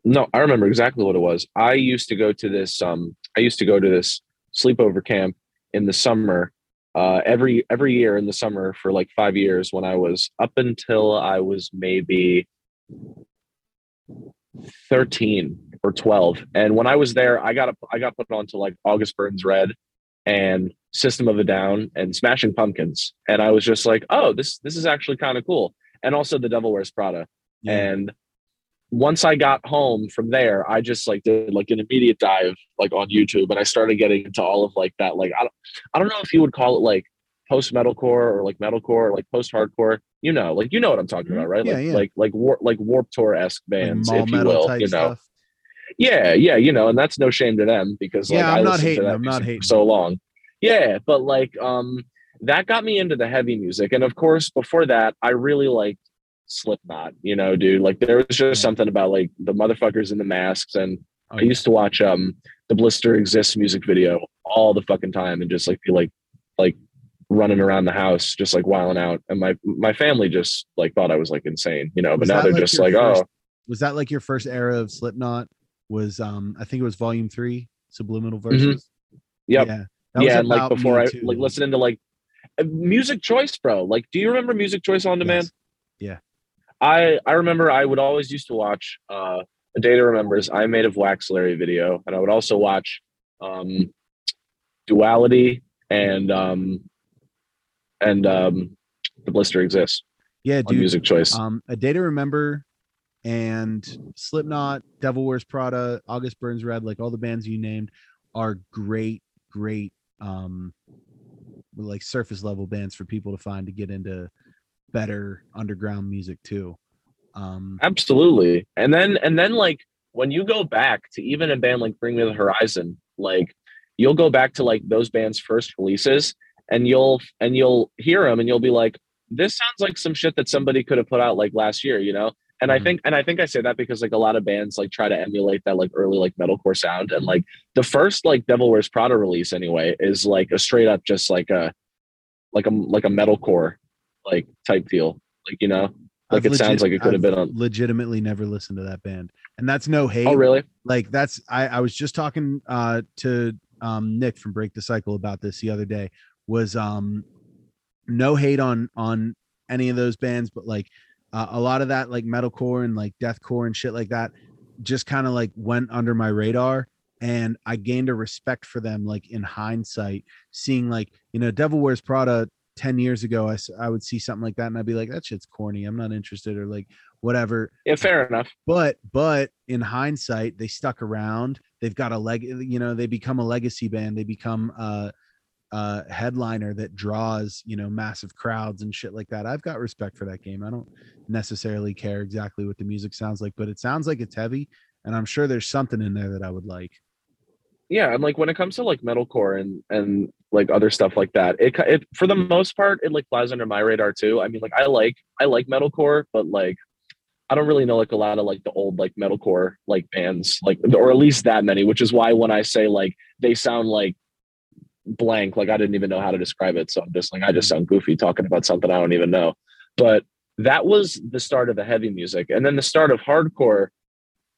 No, I remember exactly what it was. I used to go to this um I used to go to this sleepover camp in the summer uh every every year in the summer for like 5 years when I was up until I was maybe 13 or 12 and when I was there I got I got put on to like August Burns Red and System of a Down and Smashing Pumpkins. And I was just like oh this this is actually kind of cool. And also The Devil Wears Prada. And once I got home from there, I just like did like an immediate dive like on YouTube and I started getting into all of like that. Like I don't I don't know if you would call it like post metalcore or like metalcore or like post hardcore. You know, like you know what I'm talking about, right? Yeah, like yeah. like like war like warp tour esque bands, mall if you will. You know. stuff. Yeah, yeah, you know, and that's no shame to them because like Yeah, I I'm not hating, I'm not hating. so long. Yeah, but like um that got me into the heavy music. And of course, before that, I really liked Slipknot, you know, dude. Like there was just something about like the motherfuckers in the masks and Oh, I used to watch um the Blister Exists music video all the fucking time and just like be like like running around the house just like wilding out and my my family just like thought I was like insane, you know, but Was now they're like, just like, first- oh was that like your first era of Slipknot? Was um I think it was Volume Three, Subliminal Verses. Mm-hmm. Yep. Yeah, that was yeah, and like before I too. like listening to like uh, music choice, bro. Like, do you remember music choice on demand? Yes. Yeah. I I remember I would always used to watch uh a Data Remembers I'm Made of Wax Larry video, and I would also watch um Duality and um and um The Blister Exists Yeah, dude. music choice. Um, a day to remember, and Slipknot, Devil Wears Prada, August Burns Red, like all the bands you named, are great, great, um, like surface level bands for people to find to get into better underground music too. Um, Absolutely. And then and then like when you go back to even a band like Bring Me the Horizon, like you'll go back to like those bands' first releases and you'll and you'll hear them and you'll be like, this sounds like some shit that somebody could have put out like last year, you know? And I Mhm. think and I think I say that because like a lot of bands like try to emulate that like early like metalcore sound. And like the first like Devil Wears Prada release anyway is like a straight up just like a like a like a metalcore like type feel. Like, you know? Like I've it sounds like it could have I've been on legitimately never listened to that band, and that's no hate. Oh really? like that's I, I was just talking uh to um Nick from Break the Cycle about this the other day was um no hate on on any of those bands but like uh, a lot of that like metalcore and like deathcore and shit like that just kind of like went under my radar and I gained a respect for them like in hindsight, seeing like, you know, Devil Wears Prada 10 years ago, I, I would see something like that and I'd be like, that shit's corny. I'm not interested or like whatever. Yeah, fair enough. But, but in hindsight, they stuck around. They've got a leg, you know, they become a legacy band. They become a, a headliner that draws, you know, massive crowds and shit like that. I've got respect for that game. I don't necessarily care exactly what the music sounds like, but it sounds like it's heavy. And I'm sure there's something in there that I would like. Yeah and like when it comes to like metalcore and and like other stuff like that it, it for the most part it like flies under my radar too. I mean like i like i like metalcore but like i don't really know like a lot of like the old like metalcore like bands like or at least that many which is why when i say like they sound like blank like i didn't even know how to describe it so i'm just like i just sound goofy talking about something i don't even know. But that was the start of the heavy music and then the start of hardcore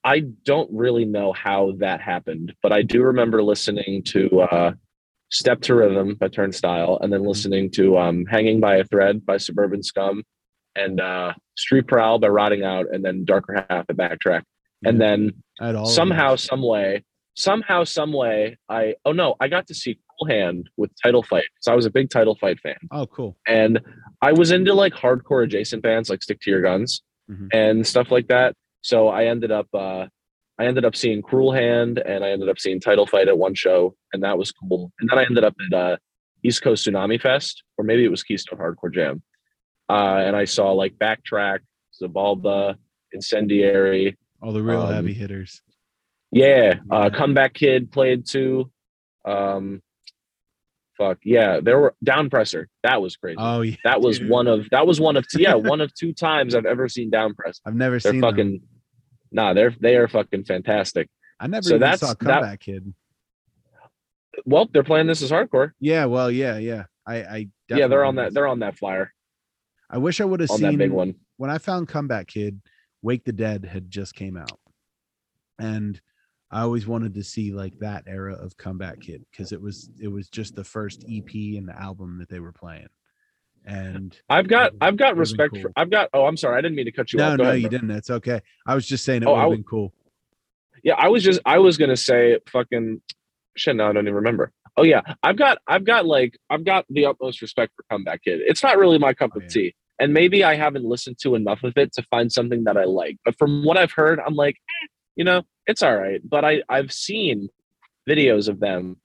I don't really know how that happened, but I do remember listening to uh, Step to Rhythm by Turnstile and then listening to um, Hanging by a Thread by Suburban Scum and uh, Street Prowl by Rotting Out and then Darker Half by Backtrack. And then somehow, some way, somehow, some way, I, oh no, I got to see Cruel Hand with Title Fight. So I was a big Title Fight fan Oh, cool. and I was into like hardcore adjacent bands like Stick to Your Guns Mhm. and stuff like that. So I ended up uh I ended up seeing Cruel Hand and I ended up seeing Title Fight at one show and that was cool. And then I ended up at uh East Coast Tsunami Fest or maybe it was Keystone Hardcore Jam. Uh and I saw like Backtrack, Xibalba, Incendiary, All the real Um, heavy hitters. yeah, uh. Comeback Kid played too. Um fuck yeah, there were Downpresser. That was crazy Oh yeah. that was dude. one of that was one of two, yeah one of two times I've ever seen down press. I've never They're seen them. fucking nah, they're they are fucking fantastic. I never so that's- saw that- Comeback Kid. Well, they're playing this as hardcore. Yeah, well, yeah, yeah. I, I yeah, they're on that. They're on that flyer I wish I would have seen that big one. when I found Comeback Kid, Wake the Dead had just came out. And I always wanted to see like that era of Comeback Kid because it was it was just the first EP and the album that they were playing. And I've got I've got respect for. I've got oh I'm sorry I didn't mean to cut you no, off. Go no, you bro. didn't. It's okay. I was just saying it Oh, would have been cool. Yeah, I was just I was gonna say fucking shit. No, I don't even remember. Oh yeah, I've got I've got like I've got the utmost respect for Comeback Kid. It's not really my cup Oh, of yeah. tea, and maybe I haven't listened to enough of it to find something that I like. But from what I've heard, I'm like, eh, you know, it's all right. But I I've seen videos of them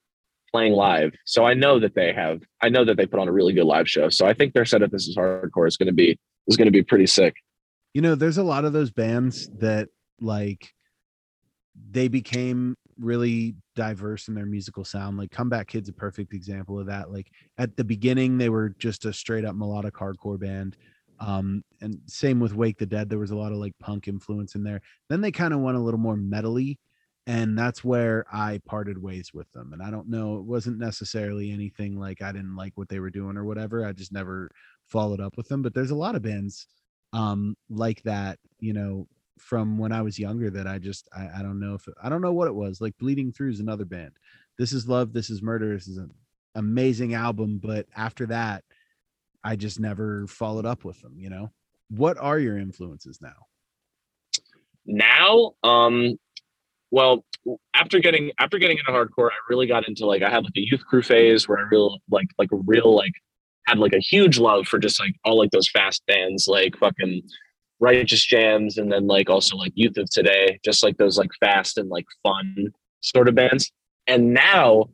playing live, so I know that they have. I know that they put on a really good live show. So I think their setup this is hardcore is going to be is going to be pretty sick. You know, there's a lot of those bands that like they became really diverse in their musical sound. Like Comeback Kid's a perfect example of that. Like at the beginning, they were just a straight up melodic hardcore band. Um, and same with Wake the Dead, there was a lot of like punk influence in there. Then they kind of went a little more metally, and that's where I parted ways with them. And I don't know, it wasn't necessarily anything like I didn't like what they were doing or whatever. I just never followed up with them. But there's a lot of bands um like that you know from when i was younger that i just i, I don't know if i don't know what it was like bleeding through is another band this is love this is murder this is an amazing album but after that i just never followed up with them you know? What are your influences now? Now um well after getting after getting into hardcore i really got into like i had like a youth crew phase where i real like like a real like had like a huge love for just like all like those fast bands like fucking righteous jams and then like also like youth of today just like those like fast and like fun sort of bands. And now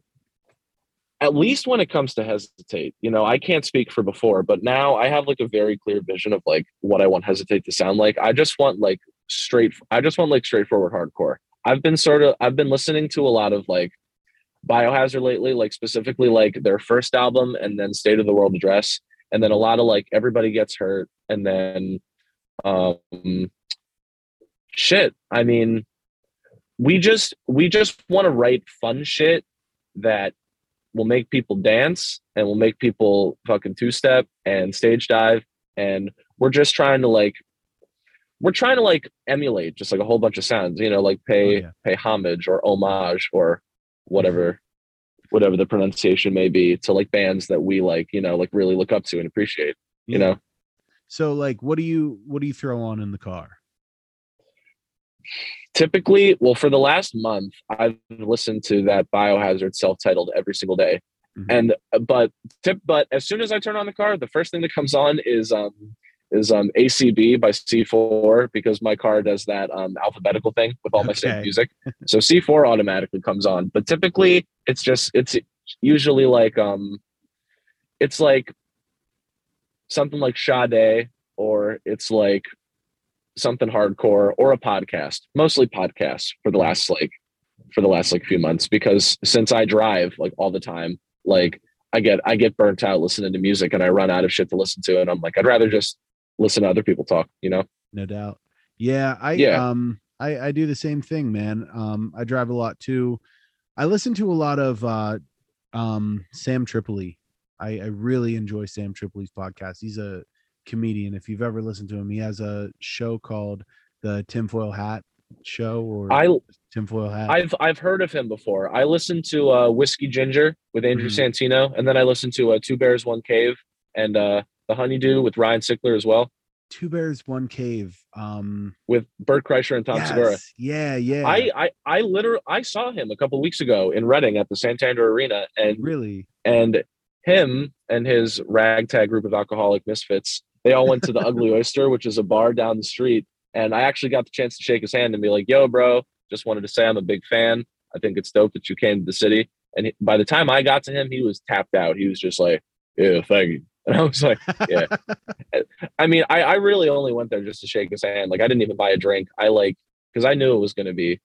at least when it comes to hesitate you know i can't speak for before but now i have like a very clear vision of like what i want hesitate to sound like. I just want like straight i just want like straightforward hardcore. I've been sort of i've been listening to a lot of like biohazard lately like specifically like their first album and then state of the world address and then a lot of like everybody gets hurt and then um shit. I mean we just we just want to write fun shit that will make people dance and will make people fucking two step and stage dive. And we're just trying to like we're trying to like emulate just like a whole bunch of sounds you know like pay Oh, yeah. pay homage or homage or whatever whatever the pronunciation may be to like bands that we like you know like really look up to and appreciate you know? So like what do you what do you throw on in the car typically, well, for the last month, I've listened to that Biohazard self-titled every single day, Mhm. and but tip, but as soon as I turn on the car, the first thing that comes on is um is um ACB by C4 because my car does that um alphabetical thing with all my Okay. saved music. So C4 automatically comes on, but typically it's just it's usually like um it's like something like Sade or it's like something hardcore or a podcast. Mostly podcasts for the last like for the last like few months because since I drive like all the time, like I get I get burnt out listening to music and I run out of shit to listen to and I'm like I'd rather just listen to other people talk, you know? no doubt yeah i Yeah. um i i do the same thing man um i drive a lot too i listen to a lot of uh um sam tripoli i i really enjoy sam tripoli's podcast he's a comedian if you've ever listened to him he has a show called the tinfoil hat show or I tinfoil hat I've I've heard of him before. I listened to uh Whiskey Ginger with Andrew Mhm. Santino and then I listened to uh Two Bears One Cave and uh The Honeydew with Ryan Sickler as well two bears one cave um with Bert Kreischer and Tom Segura. yeah yeah I I I literally I saw him a couple weeks ago in Reading at the Santander Arena, and really and him and his ragtag group of alcoholic misfits. They all went to the Ugly Oyster, which is a bar down the street, and I actually got the chance to shake his hand and be like, "Yo, bro, just wanted to say I'm a big fan. I think it's dope that you came to the city." And he, by the time I got to him, he was tapped out. He was just like, "Yeah, thank you." And I was like, Yeah. I mean, I, I really only went there just to shake his hand. Like I didn't even buy a drink. I like because I knew it was going to be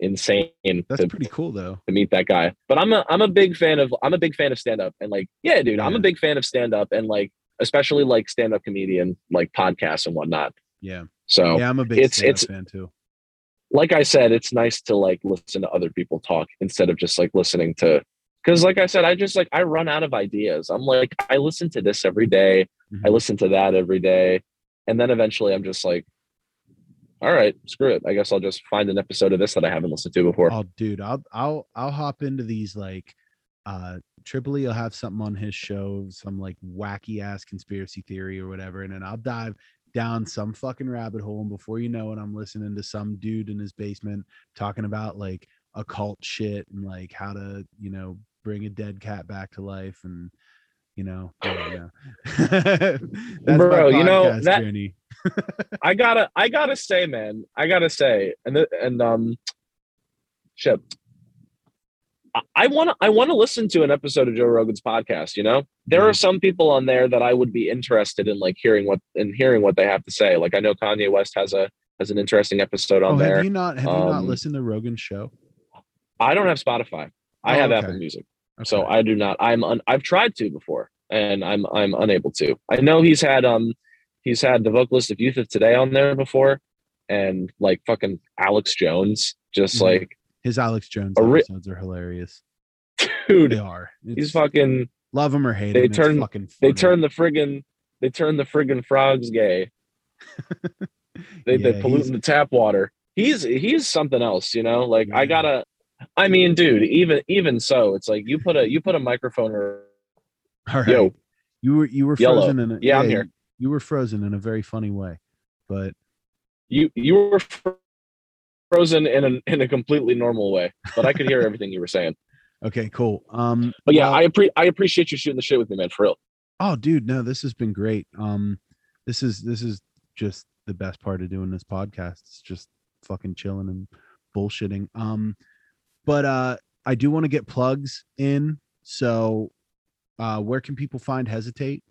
insane that's to, pretty cool though to meet that guy. But I'm a I'm a big fan of I'm a big fan of stand up and like yeah, dude, I'm a big fan of stand up and like especially like stand up comedian like podcasts and whatnot. yeah So yeah i'm a big it's- it's- fan too like I said, it's nice to like listen to other people talk instead of just like listening to because like I said, I just like I run out of ideas. I'm like I listen to this every day. I Mhm. listen to that every day. And then eventually I'm just like, all right, screw it. I guess I'll just find an episode of this that I haven't listened to before. Oh, dude, I'll I'll I'll hop into these like uh Tripoli will have something on his show, some like wacky ass conspiracy theory or whatever, and then I'll dive down some fucking rabbit hole, and before you know it, I'm listening to some dude in his basement talking about like occult shit and like how to, you know, bring a dead cat back to life and you know, yeah, yeah. That's Bro, you know, that- I gotta, I gotta say, man, I gotta say, and the, and um, shit, I want to, I want to listen to an episode of Joe Rogan's podcast. You know, there are Mhm. some people on there that I would be interested in, like hearing what in hearing what they have to say. Like I know Kanye West has a has an interesting episode on Oh, there. have you not have you not Um, listened to Rogan's show? I don't have Spotify. I Oh, have okay. Apple Music. So I do not. I'm. Un, I've tried to before, and I'm. I'm unable to. I know he's had. Um, he's had the vocalist of Youth of Today on there before, and like fucking Alex Jones. Just Mhm. like, his Alex Jones episodes are hilarious. dude, They are. he's fucking. love him or hate they him. it's turn- fucking They turn the friggin. They turn the friggin' frogs gay. They Yeah, they pollute the tap water. He's he's something else, you know. Like I gotta. I mean, dude. Even even so, it's like you put a you put a microphone or All right. yo. you were you were Yellow. frozen in a Yeah, I'm here. You, were frozen in a very funny way, but You you were frozen in a in a completely normal way, but I could hear everything you were saying. okay, cool. Um, But yeah, well- I appre- I appreciate you shooting the shit with me, man. For real. oh, dude, no, this has been great. Um, this is this is just the best part of doing this podcast. It's just fucking chilling and bullshitting. Um, but uh, I do want to get plugs in. So, uh, where can people find Hesitate?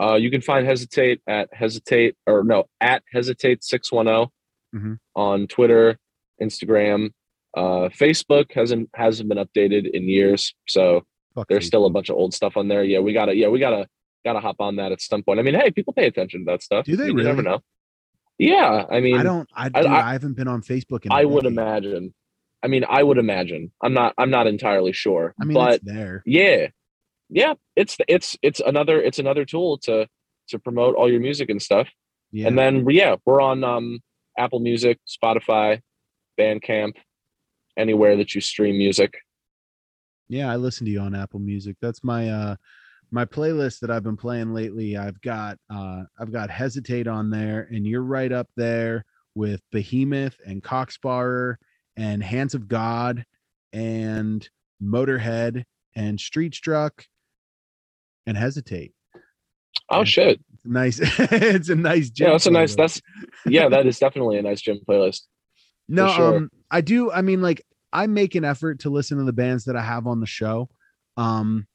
Uh, you can find hesitate at hesitate or no at hesitate six one zero Mhm. on Twitter, Instagram, uh, Facebook hasn't hasn't been updated in years, so Fuck there's still a bunch of old stuff on there. Yeah, we gotta yeah we gotta gotta hop on that at some point. I mean, hey, people pay attention to that stuff. Do they You never really? know. Yeah, I mean, I don't. I, I- dude, I- I, haven't been on Facebook. In a I would decade. imagine. I mean, I would imagine. I'm not. I'm not entirely sure. I mean, but there. yeah, yeah, it's it's it's another it's another tool to to promote all your music and stuff. Yeah. And then yeah, we're on um Apple Music, Spotify, Bandcamp, anywhere that you stream music. Yeah, I listen to you on Apple Music. That's my uh my playlist that I've been playing lately. I've got uh I've got Hesitate on there and you're right up there with Behemoth and Cock Sparrer and Hands of God and Motorhead and Street Struck and Hesitate. Oh Yeah. shit! Nice. it's a nice gym. Yeah, that's a nice. playlist. That's yeah, that is definitely a nice gym playlist. No, sure. um, I do. I mean, like, I make an effort to listen to the bands that I have on the show. Um,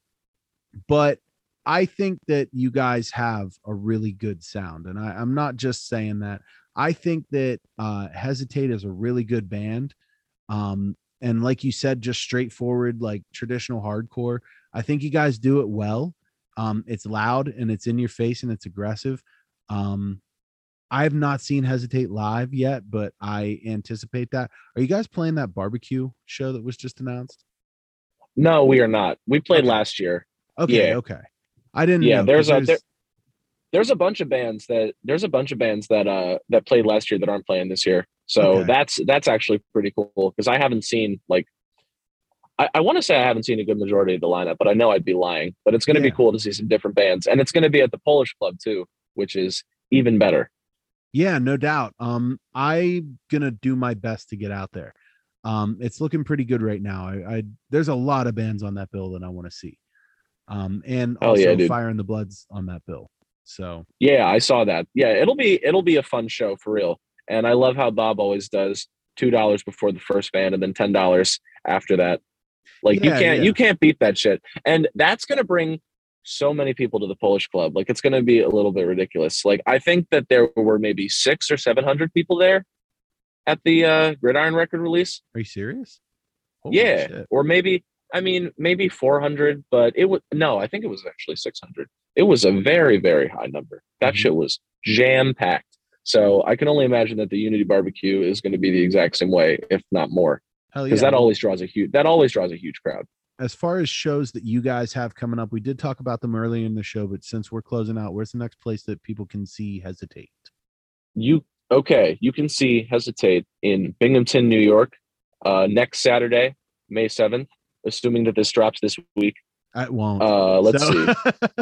but I think that you guys have a really good sound, and I, I'm not just saying that. I think that uh, Hesitate is a really good band. Um, and like you said, just straightforward, like traditional hardcore. I think you guys do it well. Um, it's loud and it's in your face and it's aggressive. Um, I have not seen Hesitate live yet, but I anticipate that. Are you guys playing that barbecue show that was just announced? No, we are not. We played Okay. last year. Okay, Yeah. okay. I didn't. Yeah, know, there's a- there's- there- There's a bunch of bands that there's a bunch of bands that uh that played last year that aren't playing this year. So Okay. that's that's actually pretty cool because I haven't seen like I, I want to say I haven't seen a good majority of the lineup, but I know I'd be lying. But it's going to Yeah. be cool to see some different bands, and it's going to be at the Polish Club too, which is even better. Yeah, no doubt. Um, I'm gonna do my best to get out there. Um, it's looking pretty good right now. I, I there's a lot of bands on that bill that I want to see. Um, and also yeah. Fire in the Bloods on that bill. So Yeah, I saw that. Yeah, it'll be it'll be a fun show for real. And I love how Bob always does two dollars before the first band and then ten dollars after that. Like you can't yeah. you can't beat that shit. And that's gonna bring so many people to the Polish club. Like it's gonna be a little bit ridiculous. Like I think that there were maybe six or seven hundred people there at the uh Gridiron record release. are you serious? Holy yeah. shit. Or maybe I mean maybe four hundred, but it was no, I think it was actually six hundred. It was a very, very high number. That Mhm. shit was jam packed. So I can only imagine that the Unity barbecue is going to be the exact same way, if not more, Hell yeah. because that always draws a huge that always draws a huge crowd. as far as shows that you guys have coming up, we did talk about them earlier in the show, but since we're closing out, where's the next place that people can see Hesitate? You okay? You can see Hesitate in Binghamton, New York, uh, next Saturday, May seventh. Assuming that this drops this week. I won't. Uh, let's So- see.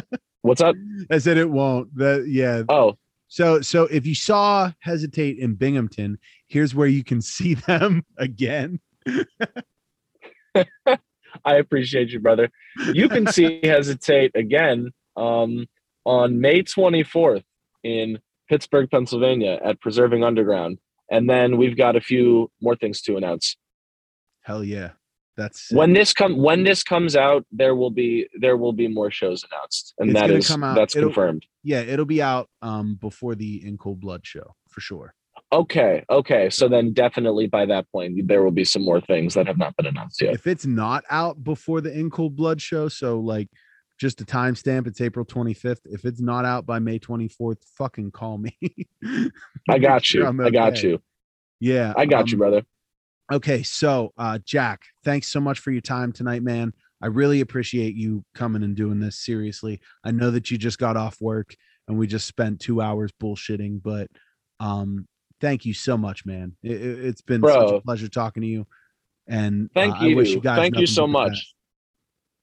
What's up? I said it won't. That yeah. Oh, So so if you saw Hesitate in Binghamton, here's where you can see them again. I appreciate you, brother. You can see Hesitate again um, on May 24th in Pittsburgh, Pennsylvania at Preserving Underground. And then we've got a few more things to announce. Hell yeah. That's sick. When this come when this comes out, there will be there will be more shows announced. And It's that come out- that's confirmed. yeah, it'll be out um before the In Cold Blood show for sure. Okay, okay. So then definitely by that point there will be some more things that have not been announced yet. If it's not out before the In Cold Blood show, so like just a timestamp, it's April 25th. If it's not out by May 24th, fucking call me. I got you. I'm I got you. Yeah. I got you, um, brother. Okay, so uh Jack, thanks so much for your time tonight, man. I really appreciate you coming and doing this seriously. I know that you just got off work and we just spent 2 hours bullshitting, but um thank you so much, man. It, has been such a pleasure talking to you. And Thank uh, you. You guys Thank you so much. best.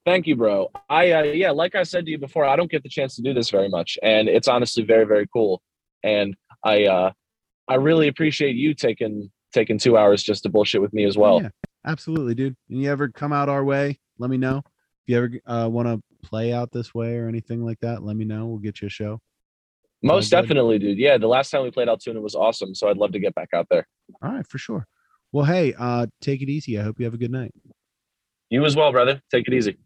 Thank you, bro. I uh, yeah, like I said to you before, I don't get the chance to do this very much, and it's honestly very very cool. And I uh, I really appreciate you taking taking two hours just to bullshit with me as well. Yeah, absolutely, dude. And you ever come out our way, let me know. If you ever uh, want to play out this way or anything like that, let me know. We'll get you a show. Most definitely, dude. Yeah, the last time we played Altoona was awesome, so I'd love to get back out there. All right, for sure. Well, hey, uh, take it easy. I hope you have a good night. You as well, brother. Take it easy.